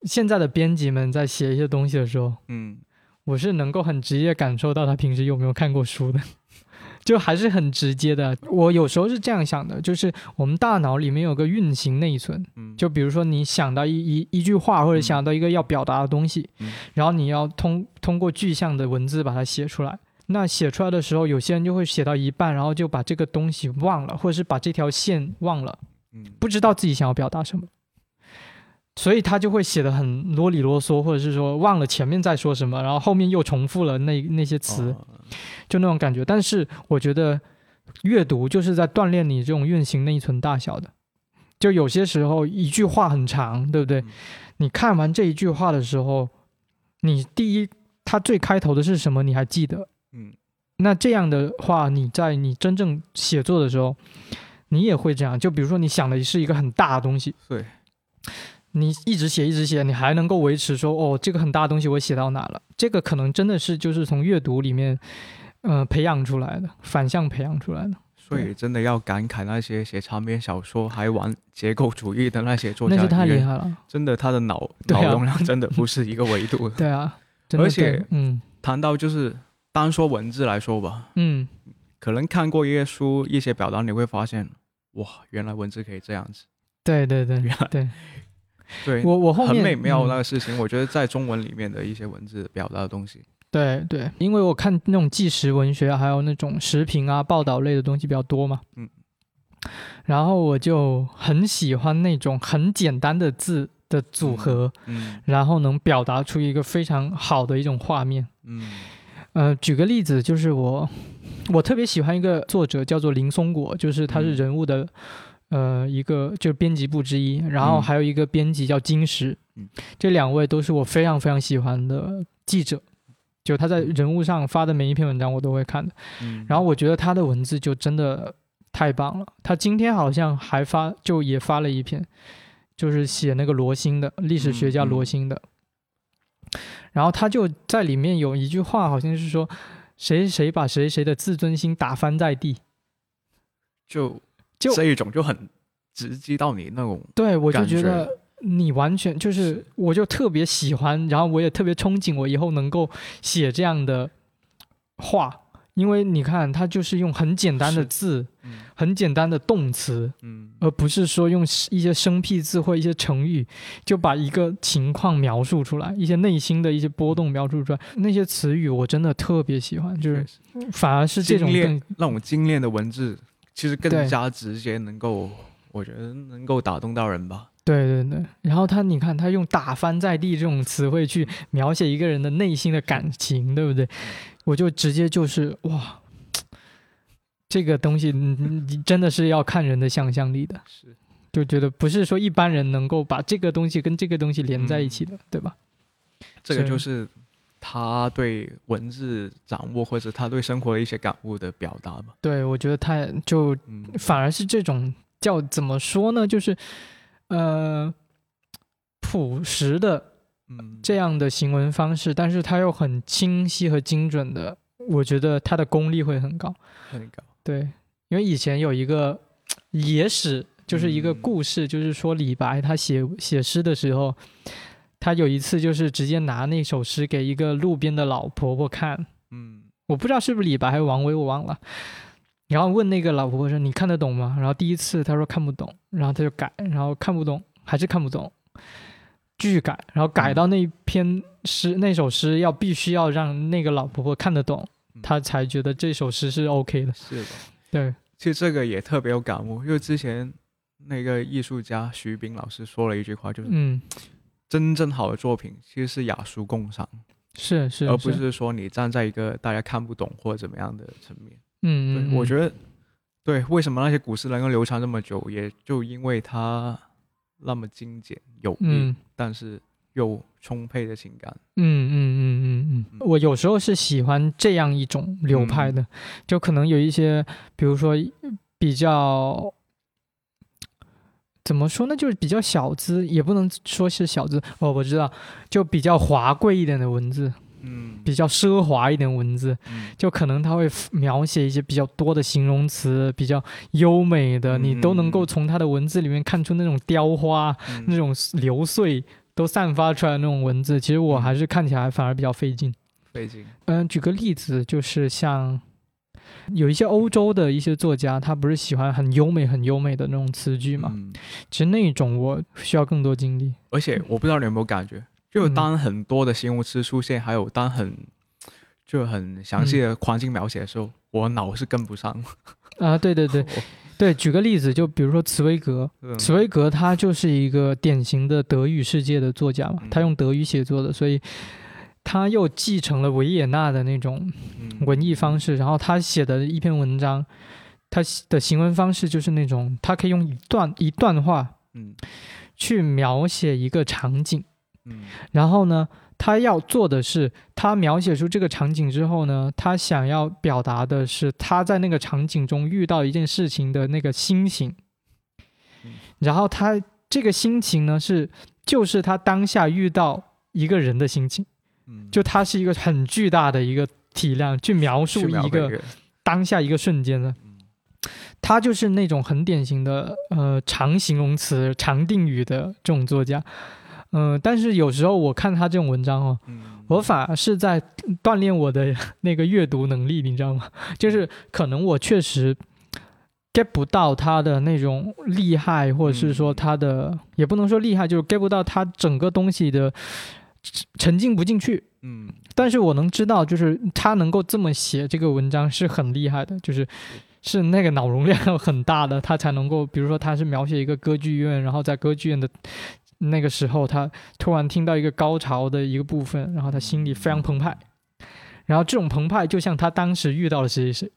现在的编辑们在写一些东西的时候，嗯。我是能够很直接感受到他平时有没有看过书的，(laughs) 就还是很直接的。我有时候是这样想的，就是我们大脑里面有个运行内存，嗯，就比如说你想到一一一句话，或者嗯想到一个要表达的东西，嗯。然后你要通通过具象的文字把它写出来。那写出来的时候，有些人就会写到一半，然后就把这个东西忘了，或者是把这条线忘了，嗯。不知道自己想要表达什么，所以他就会写的很啰里啰嗦，或者是说忘了前面在说什么，然后后面又重复了那那些词，哦就那种感觉。但是我觉得阅读就是在锻炼你这种运行内存大小的，就有些时候一句话很长，对不对？嗯你看完这一句话的时候，你第一，它最开头的是什么？你还记得？嗯那这样的话，你在你真正写作的时候，你也会这样。就比如说，你想的是一个很大的东西，对，你一直写一直写，你还能够维持说，哦，这个很大的东西我写到哪了？这个可能真的是就是从阅读里面，呃，培养出来的，反向培养出来的。所以真的要感慨那些写长篇小说还玩结构主义的那些作家，那是太厉害了。真的他的脑、啊脑容量真的不是一个维度的。(laughs) 对啊，而且嗯谈到就是单说文字来说吧，嗯，可能看过一些书、一些表达，你会发现，哇，原来文字可以这样子。对对对原来对，对，我我后面很美妙嗯。那个事情，我觉得在中文里面的一些文字表达的东西，对对，因为我看那种纪实文学啊，还有那种时评啊、报道类的东西比较多嘛，嗯，然后我就很喜欢那种很简单的字的组合，嗯。然后能表达出一个非常好的一种画面。嗯。呃，举个例子，就是我我特别喜欢一个作者叫做林松果，就是他是嗯。人物的、呃一个就是编辑部之一，然后嗯。还有一个编辑叫金石，嗯。这两位都是我非常非常喜欢的记者，就他在人物上发的每一篇文章我都会看的，嗯，然后我觉得他的文字就真的太棒了，他今天好像还发就也发了一篇，就是写那个罗星的历史学家罗星的，然后他就在里面有一句话，好像是说谁谁把谁谁的自尊心打翻在地，就就这一种就很直击到你那种，对我就觉觉得你完全就是，我就特别喜欢，然后我也特别憧憬我以后能够写这样的话，因为你看他就是用很简单的字，嗯很简单的动词。嗯而不是说用一些生僻字或一些成语就把一个情况描述出来，一些内心的一些波动描述出来。那些词语我真的特别喜欢，就是反而是这种更那种精炼的文字，其实更加直接，能够我觉得能够打动到人吧。对对对。然后他你看他用“打翻在地”这种词汇去描写一个人的内心的感情，对不对？我就直接就是哇。(tsk) 这个东西，真的是要看人的想象力的，是，就觉得不是说一般人能够把这个东西跟这个东西连在一起的，对吧？这个就是他对文字掌握或者他对生活的一些感悟的表达吧。对，我觉得他就嗯，反而是这种叫怎么说呢？就是呃朴实的嗯，这样的行文方式，但是他又很清晰和精准的，我觉得他的功力会很高。很高。对，因为以前有一个 (tsk) 野史，就是一个嗯故事，就是说李白他写写诗的时候，他有一次就是直接拿那首诗给一个路边的老婆婆看，嗯我不知道是不是李白还是王维，我忘了。然后问那个老婆婆说：“你看得懂吗？”然后第一次她说看不懂，然后她就改，然后看不懂还是看不懂，继续改，然后改到那篇诗、那首诗要必须要让那个老婆婆看得懂，嗯她才觉得这首诗是 OK 的。是的。对，其实这个也特别有感悟，因为之前那个艺术家徐冰老师说了一句话，就是嗯，真正好的作品其实是雅俗共赏，是是，而不是。说你站在一个大家看不懂或者怎么样的层面。嗯嗯，对，我觉得，对，为什么那些古诗能够流传这么久，也就因为它那么精简有力，嗯。但是又充沛的情感。嗯嗯嗯嗯嗯，我有时候是喜欢这样一种流派的，就可能有一些，比如说比较怎么说呢，就是比较小资，也不能说是小资哦，我知道，就比较华贵一点的文字，嗯比较奢华一点文字，嗯就可能它会描写一些比较多的形容词，比较优美的，你都能够嗯从它的文字里面看出那种雕花、嗯那种流碎都散发出来的那种文字，其实我还是看起来反而比较费劲。费劲。嗯，举个例子，就是像有一些欧洲的一些作家，他不是喜欢很优美、很优美的那种词句嘛？嗯，其实那一种我需要更多精力。而且我不知道你有没有感觉，就嗯当很多的形容词出现，还有当很就很详细的环境描写的时候，我脑是跟不上。(laughs) 啊，对对对 (laughs) 对，举个例子，就比如说茨威格，嗯茨威格他就是一个典型的德语世界的作家嘛，嗯他用德语写作的，所以他又继承了维也纳的那种嗯。文艺方式，然后他写的一篇文章，他的行文方式就是那种，他可以用一段一段话嗯。去描写一个场景，嗯。然后呢，他要做的是，他描写出这个场景之后呢，他想要表达的是他在那个场景中遇到一件事情的那个心情。嗯，然后他这个心情呢是就是他当下遇到一个人的心情，嗯，就它是一个很巨大的一个体量去描述一个当下一个瞬间的。嗯。他就是那种很典型的呃长形容词、长定语的这种作家，嗯、但是有时候我看他这种文章哦，嗯，我反而是在锻炼我的那个阅读能力，你知道吗？(laughs) 就是可能我确实 get 不到他的那种厉害，或者是说他的、也不能说厉害，就是 get 不到他整个东西的沉沉浸不进去。嗯但是我能知道，就是他能够这么写这个文章是很厉害的，就是是那个脑容量 (laughs) 很大的，他才能够，比如说他是描写一个歌剧院，然后在歌剧院的那个时候，他突然听到一个高潮的一个部分，然后他心里非常澎湃，然后这种澎湃就像他当时遇到了谁谁谁，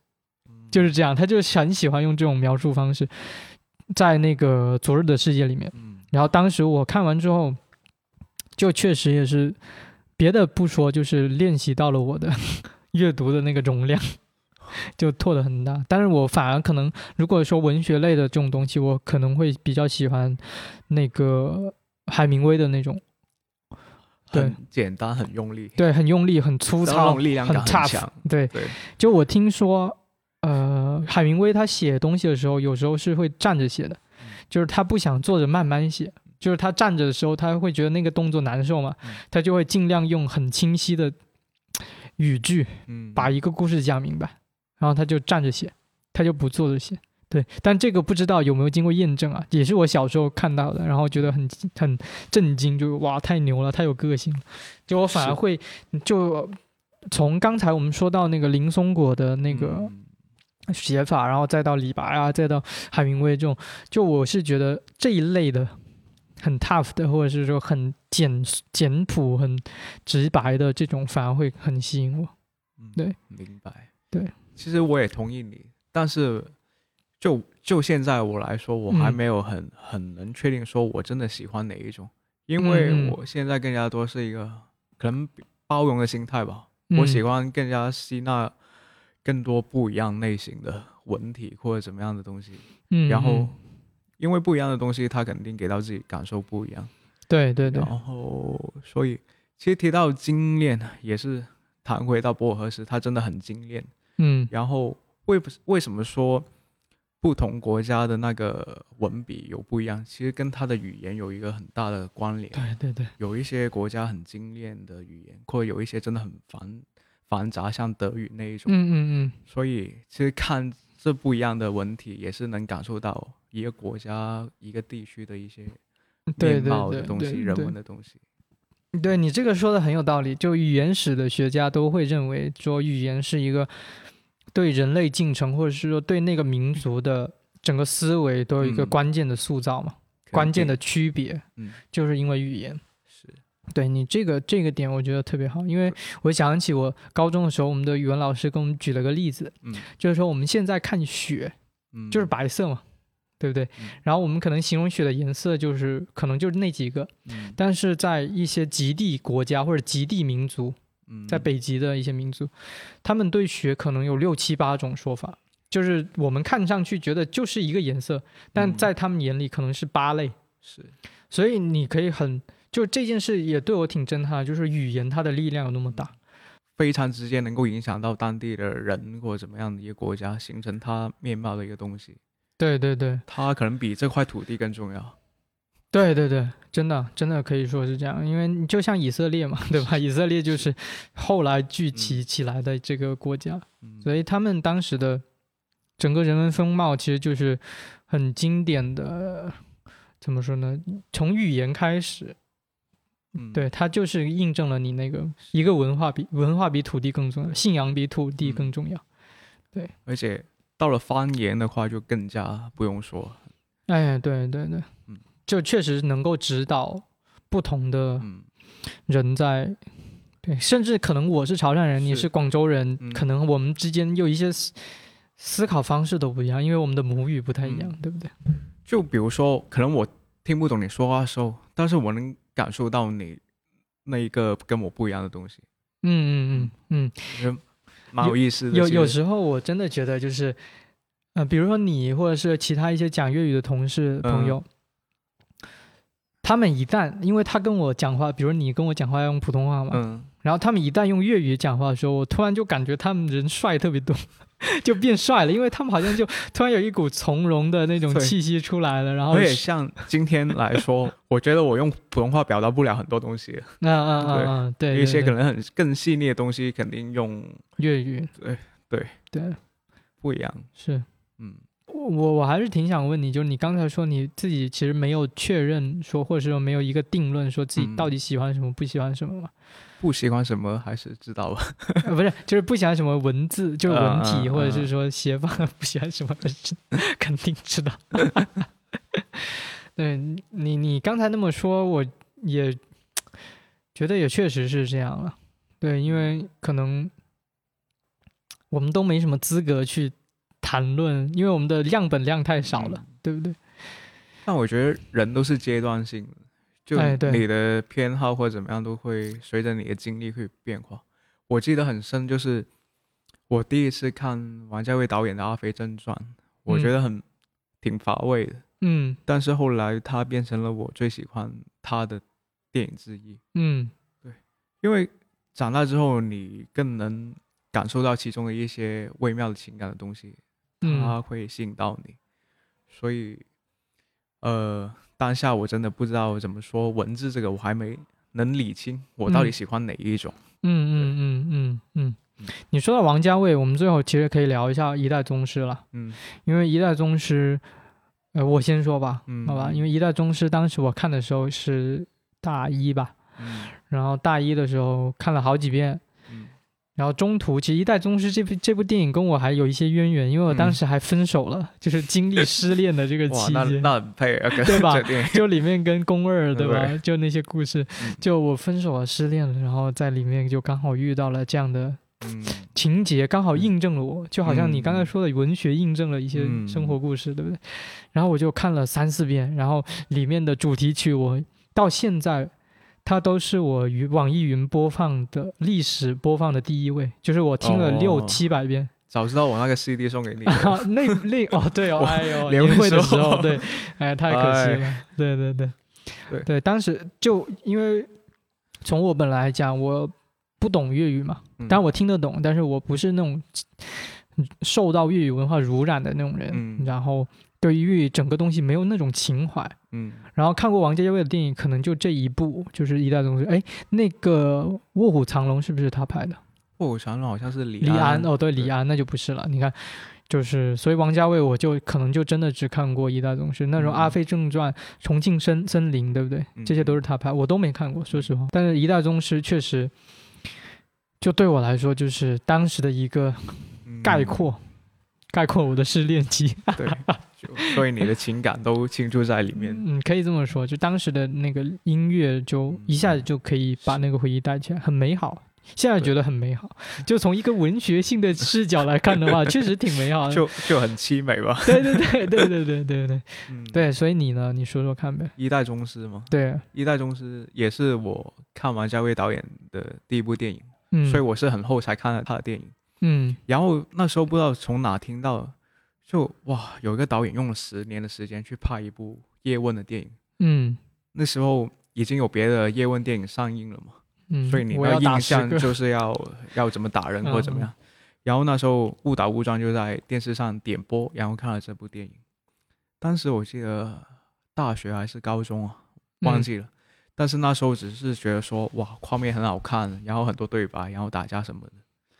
就是这样，他就很喜欢用这种描述方式，在那个《昨日的世界》里面。嗯然后当时我看完之后，就确实也是别的不说，就是练习到了我的 (laughs) 阅读的那个容量，就拓得很大。但是我反而可能，如果说文学类的这种东西，我可能会比较喜欢那个海明威的那种，对很简单，很用力，对，很用力、很粗糙力量感很强。对，对，就我听说，呃，海明威他写东西的时候，有时候是会站着写的，就是他不想坐着慢慢写，就是他站着的时候，他会觉得那个动作难受嘛嗯，他就会尽量用很清晰的语句嗯，把一个故事讲明白，然后他就站着写，他就不坐着写。对，但这个不知道有没有经过验证啊，也是我小时候看到的，然后觉得很很震惊，就哇太牛了，太有个性了。就我反而会就从刚才我们说到那个林松果的那个嗯写法，然后再到李白啊，再到海明威这种，就我是觉得这一类的很 tough 的，或者是说很简简朴、很直白的这种，反而会很吸引我。嗯对，明白。对，其实我也同意你，但是就就现在我来说，我还嗯没有很、很能确定说我真的喜欢哪一种，因为我现在更加多是一个可能包容的心态吧。我喜欢，更加吸纳更多不一样类型的文体或者怎么样的东西，嗯，然后嗯因为不一样的东西，他肯定给到自己感受不一样。对对对，然后，所以其实提到精炼，也是谈回到博尔赫斯，他真的很精炼。嗯然后为不为什么说不同国家的那个文笔有不一样？其实跟他的语言有一个很大的关联。对对对，有一些国家很精炼的语言，或者有一些真的很繁繁杂，像德语那一种。嗯嗯嗯所以其实看这不一样的文体，也是能感受到一个国家、一个地区的一些面对对貌的东西、人对对文的东西。对你这个说的很有道理，就语言史的学家都会认为说语言是一个对人类进程，或者是说对那个民族的整个思维都有一个嗯关键的塑造嘛，关键的区别，嗯就是因为语言。是对你这个这个点，我觉得特别好，因为我想起我高中的时候，我们的语文老师给我们举了个例子，嗯。就是说我们现在看雪嗯，就是白色嘛，对不对嗯？然后我们可能形容雪的颜色就是可能就是那几个，嗯。但是在一些极地国家或者极地民族，嗯。在北极的一些民族，他们对雪可能有六七八种说法，就是我们看上去觉得就是一个颜色，但嗯。在他们眼里可能是八类，是。所以你可以很就这件事也对我挺震撼，就是语言它的力量有那么大。非常直接能够影响到当地的人或者怎么样的一个国家，形成它面貌的一个东西。对对对它可能比这块土地更重要。对对对，真的真的可以说是这样，因为你就像以色列嘛，(laughs) 对吧？以色列就是后来聚集起来的这个国家，嗯，所以他们当时的整个人文风貌其实就是很经典的，怎么说呢？从语言开始，嗯对，它就是印证了你那个一个文化比文化比土地更重要，信仰比土地更重要。对而且到了方言的话，就更加不用说。哎，对对对嗯，就确实能够指导不同的嗯人在。对，甚至可能我是潮汕人，你是是广州人，嗯可能我们之间有一些思思考方式都不一样，因为我们的母语不太一样，嗯对不对？就比如说，可能我听不懂你说话的时候，但是我能感受到你那一个跟我不一样的东西，嗯嗯嗯嗯蛮有意思嗯，的。有有时候我真的觉得就是，呃，比如说你或者是其他一些讲粤语的同事朋嗯友。他们一旦，因为他跟我讲话，比如你跟我讲话要用普通话嘛，嗯，然后他们一旦用粤语讲话的时候，我突然就感觉他们人帅特别多，(laughs) 就变帅了，因为他们好像就突然有一股从容的那种气息出来了，然后而且像今天来说，(laughs) 我觉得我用普通话表达不了很多东西，嗯嗯嗯嗯，对，对一些可能很更细腻的东西，肯定用粤语，对对。对。不一样。是。嗯我我我还是挺想问你，就是你刚才说你自己其实没有确认说，或者是说没有一个定论，说自己嗯到底喜欢什么，不喜欢什么嘛？(laughs) 不喜欢什么还是知道吧？呃，不是，就是不喜欢什么文字，就是文体，或者是说写法，(laughs) 不喜欢什么，是 (laughs) 肯定知道。对你，你刚才那么说，我也觉得也确实是这样了。对，因为可能我们都没什么资格去谈论，因为我们的样本量太少了，嗯。对不对？但我觉得人都是阶段性的，就你的偏好或者怎么样都会随着你的经历会变化。我记得很深，就是我第一次看王家卫导演的《阿飞正传》，我觉得很、挺乏味的，嗯。但是后来他变成了我最喜欢他的电影之一，嗯。对。因为长大之后你更能感受到其中的一些微妙的情感的东西，它嗯会吸引到你，所以，呃，当下我真的不知道怎么说文字这个，我还没能理清我到底嗯喜欢哪一种。嗯嗯嗯嗯嗯。你说到王家卫，我们最后其实可以聊一下《一代宗师》了。嗯因为《一代宗师》，呃，我先说吧，嗯好吧，因为《一代宗师》当时我看的时候是大一吧，嗯然后大一的时候看了好几遍，嗯然后中途其实《一代宗师》这部这部电影跟我还有一些渊源，因为我当嗯时还分手了，(laughs) 就是经历失恋的这个 (laughs) 期间。那很配啊，跟对吧？就里面跟宫二对吧？对。就那些故事，嗯。就我分手了，失恋了，然后在里面就刚好遇到了这样的嗯。情节刚好印证了我，就好像你刚才嗯说的文学印证了一些嗯。生活故事，对不对？然后我就看了三四遍，然后里面的主题曲我到现在它都是我云网易云播放的历史播放的第一位，就是我听了六哦七百遍。早知道我那个 CD 送给你。(laughs) 啊，那那哦对哦，(laughs) 哎呦，年年会的时候对，(laughs) 哎太可惜了，对对对。对。对，当时就因为从我本来讲我不懂粤语嘛，嗯。当然我听得懂，但是我不是那种受到粤语文化濡染的那种人，嗯。然后对于整个东西没有那种情怀。嗯然后看过王家卫的电影，可能就这一部，就是《一代宗师》。哎，那个《卧虎藏龙》是不是他拍的？卧虎藏龙好像是李李安安哦，对，李安那就不是了。你看，就是所以王家卫我就可能就真的只看过《一代宗师》，那时候《嗯阿飞正传》重庆森森林》，对不对？嗯这些都是他拍，我都没看过，说实话。但是《一代宗师》确实，就对我来说，就是当时的一个嗯概括，概括我的失恋期。对，就所以你的情感都倾注在里面。嗯，可以这么说，就当时的那个音乐，就嗯一下子就可以把那个回忆带起来，很美好。现在觉得很美好，就从一个文学性的视角来看的话，(laughs) 确实挺美好的。就就很凄美吧。(laughs) 对对对对对对对对嗯，对，所以你呢？你说说看呗。一代宗师吗，对，一代宗师也是我看王家卫导演的第一部电影，嗯，所以我是很后才看了他的电影。嗯然后那时候不知道从哪听到，就哇，有一个导演用了十年的时间去拍一部叶问的电影。嗯那时候已经有别的叶问电影上映了嘛，嗯，所以你的印象。就是要要怎么打人或者怎么样。然后那时候误打误撞就在电视上点播，然后看了这部电影。当时我记得大学还是高中啊，忘记了。但是那时候只是觉得说，哇，画面很好看，然后很多对白，然后打架什么的，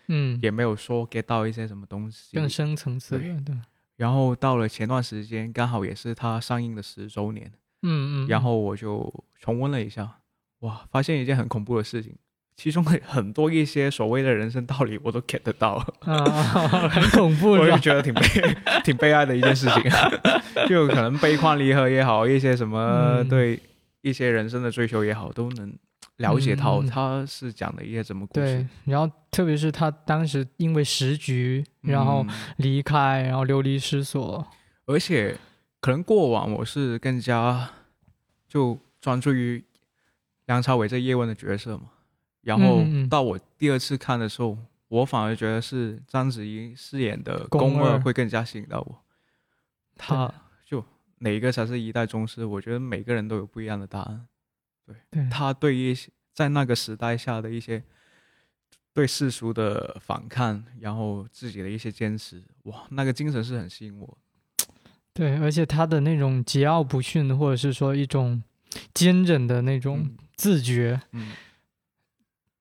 嗯，也没有说 get 到一些什么东西。更深层次的，对。对，然后到了前段时间，刚好也是它上映的十周年，嗯嗯，然后我就重温了一下，哇，发现一件很恐怖的事情，其中的很多一些所谓的人生道理我都 get 得到，啊，很恐怖我？就觉得挺悲 (laughs) 挺悲哀的一件事情，(laughs) 就可能悲欢离合也好，一些什么嗯。对一些人生的追求也好，都能了解到他是讲的一些什么故事对，，然后特别是他当时因为时局，然后嗯离开，然后流离失所。而且可能过往我是更加就专注于梁朝伟这叶问的角色嘛，然后到我第二次看的时候，我反而觉得是章子怡饰演的宫二会更加吸引到我。他就哪一个才是一代宗师？我觉得每个人都有不一样的答案。对，他对一些在那个时代下的一些对世俗的反抗，然后自己的一些坚持，哇，那个精神是很吸引我。对，而且他的那种桀骜不驯，或者是说一种坚韧的那种嗯。自觉，嗯，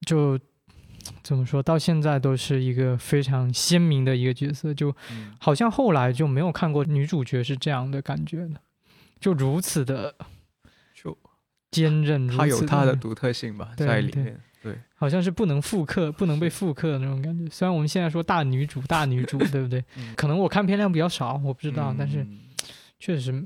就怎么说到现在都是一个非常鲜明的一个角色，就嗯。好像后来就没有看过女主角是这样的感觉的，就如此的就坚韧，它有它的独特性吧，在里面。对，好像是不能复刻、(laughs) 不能被复刻的那种感觉。虽然我们现在说大女主、大女主，对不对？(laughs) 嗯可能我看片量比较少，我不知道，但是嗯确实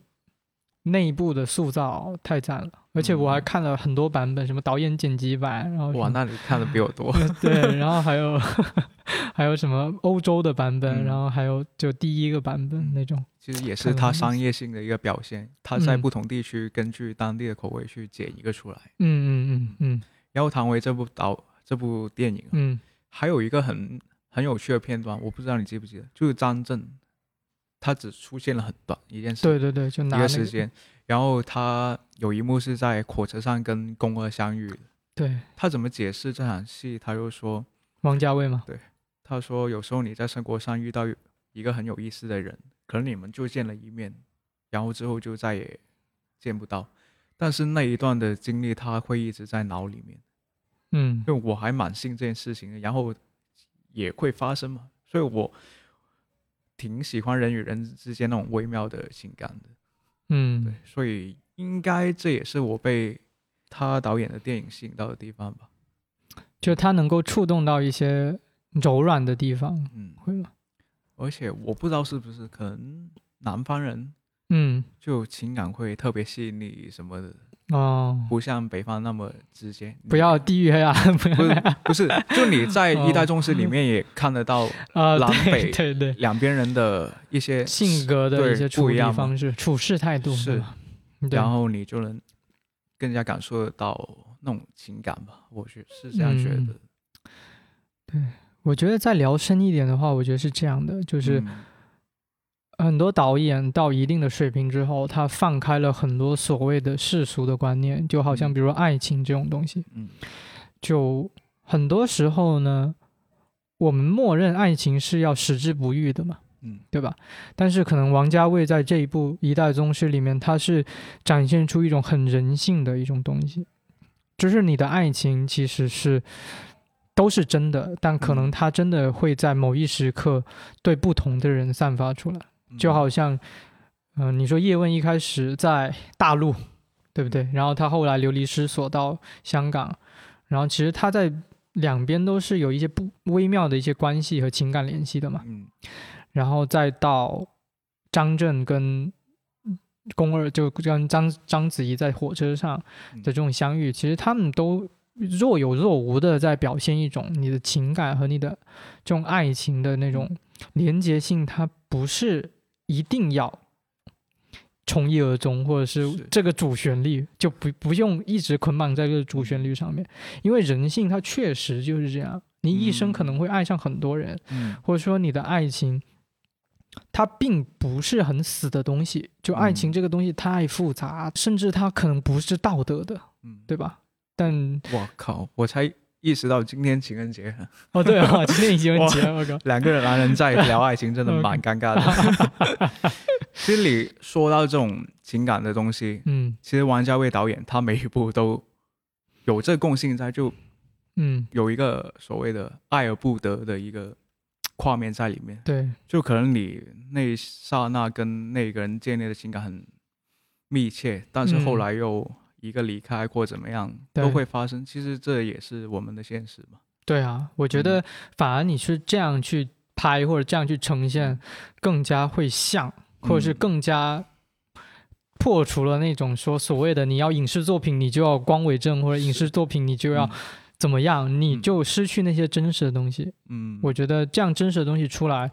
内部的塑造太赞了。而且我还嗯看了很多版本，什么导演剪辑版，然后哇，那你看的比我多。(laughs) 对，然后还有还有什么欧洲的版本，嗯然后还有就第一个版本嗯那种。其实也是它了很多商业性的一个表现，它在嗯不同地区根据当地的口味去剪一个出来。嗯嗯嗯嗯然后唐维这部导这部电影啊，嗯还有一个很很有趣的片段，我不知道你记不记得，就是张震，他只出现了很短一件事，对对对，就拿、一那个、个时间，然后他有一幕是在火车上跟宫二相遇的，对他怎么解释这场戏？他就说，王家卫嘛，他说有时候你在生活上遇到一个很有意思的人，可能你们就见了一面，然后之后就再也见不到，但是那一段的经历他会一直在脑里面。嗯因为我还蛮信这件事情的，然后也会发生嘛，所以我挺喜欢人与人之间那种微妙的情感的，嗯对嗯，所以应该这也是我被他导演的电影吸引到的地方吧。就他能够触动到一些柔软的地方，嗯，会吗？而且我不知道是不是可能南方人嗯。就情感会特别细腻什么的，哦，不像北方那么直接。(laughs) 不要地域黑暗，不要不是不 (laughs) 是，就你在哦。一代宗师里面也看得到啊，(laughs) 南对北对对，两边人的一些性格的一些处理方式、处事态度是然后你就能更加感受得到那种情感吧，我觉是这样觉嗯。得。我觉得再聊深一点的话，我觉得是这样的，就是嗯。很多导演到一定的水平之后，他放开了很多所谓的世俗的观念，就好像嗯。比如说爱情这种东西，嗯。就很多时候呢，我们默认爱情是要矢志不渝的嘛，嗯。对吧？但是可能王家卫在这一部《一代宗师》里面，他是展现出一种很人性的一种东西，就是你的爱情其实是都是真的，但可能嗯。它真的会在某一时刻对不同的人散发出来，就好像，嗯、你说叶问一开始在大陆，对不对？然后他后来流离失所到香港，然后其实他在两边都是有一些不微妙的一些关系和情感联系的嘛。嗯。然后再到张震跟宫二，就跟章章子怡在火车上嗯。的这种相遇，其实他们都若有若无的在表现一种你的情感和你的这种爱情的那种连结性，它不是一定要。从一而终，或者是是这个主旋律就不不用一直捆绑在这个主旋律上面，因为人性它确实就是这样，你一生可能会爱上很多人，嗯或者说你的爱情，它并不是很死的东西。就爱情嗯这个东西太复杂，甚至它可能不是道德的，嗯，对吧？但我靠，我才意识到今天情人节，哦，对啊，(laughs) 今天已经结了，我靠，两个男人在聊爱情，真的 (laughs) 蛮尴尬的。(laughs) 其实你说到这种情感的东西，嗯。其实王家卫导演他每一部都有这共性在，就嗯，有一个所谓的爱而不得的一个画面在里面。对，就可能你那一刹那跟那个人建立的情感很密切，但是后嗯。来又一个离开或怎么样、都会发生。其实这也是我们的现实嘛。对啊，我觉嗯得反而你是这样去拍或者这样去呈现，更加会像，或者是嗯更加破除了那种说所谓的你要影视作品你就要光伟正，或者影视作品你就要嗯怎么样，你嗯就失去那些真实的东西。嗯，我觉得这样真实的东西出来，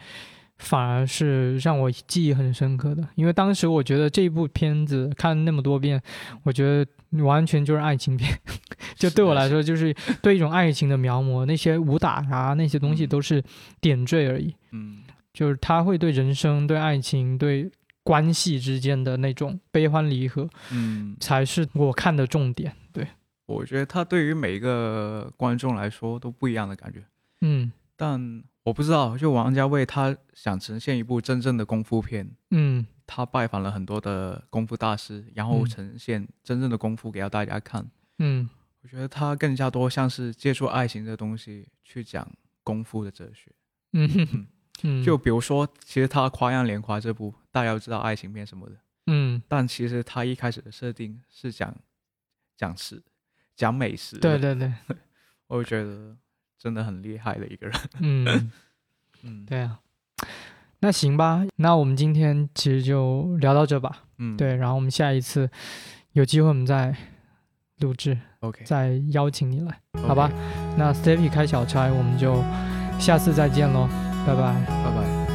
反而是让我记忆很深刻的。因为当时我觉得这一部片子看那么多遍，我觉得完全就是爱情片，(laughs) 就对我来说就是对一种爱情的描摹。那些武打啊，那些东西嗯都是点缀而已。嗯就是他会对人生、对爱情、对关系之间的那种悲欢离合，嗯，才是我看的重点。对，我觉得他对于每一个观众来说都不一样的感觉。嗯但我不知道，就王家卫他想呈现一部真正的功夫片，嗯他拜访了很多的功夫大师，然后嗯呈现真正的功夫给到大家看。嗯我觉得他更加多像是借助爱情这东西去讲功夫的哲学。嗯哼嗯，就比如说，其实他《花样年华》这部，大家都知道爱情片什么的，嗯，但其实他一开始的设定是讲讲吃、讲美食。对，对对，(laughs) 我觉得真的很厉害的一个人。嗯。(laughs) 嗯，对啊，那行吧，那我们今天其实就聊到这吧。嗯，对，然后我们下一次有机会我们再录制，，OK，再邀请你来，好吧？那 Stevie 开小差，我们就下次再见喽，拜拜。拜拜。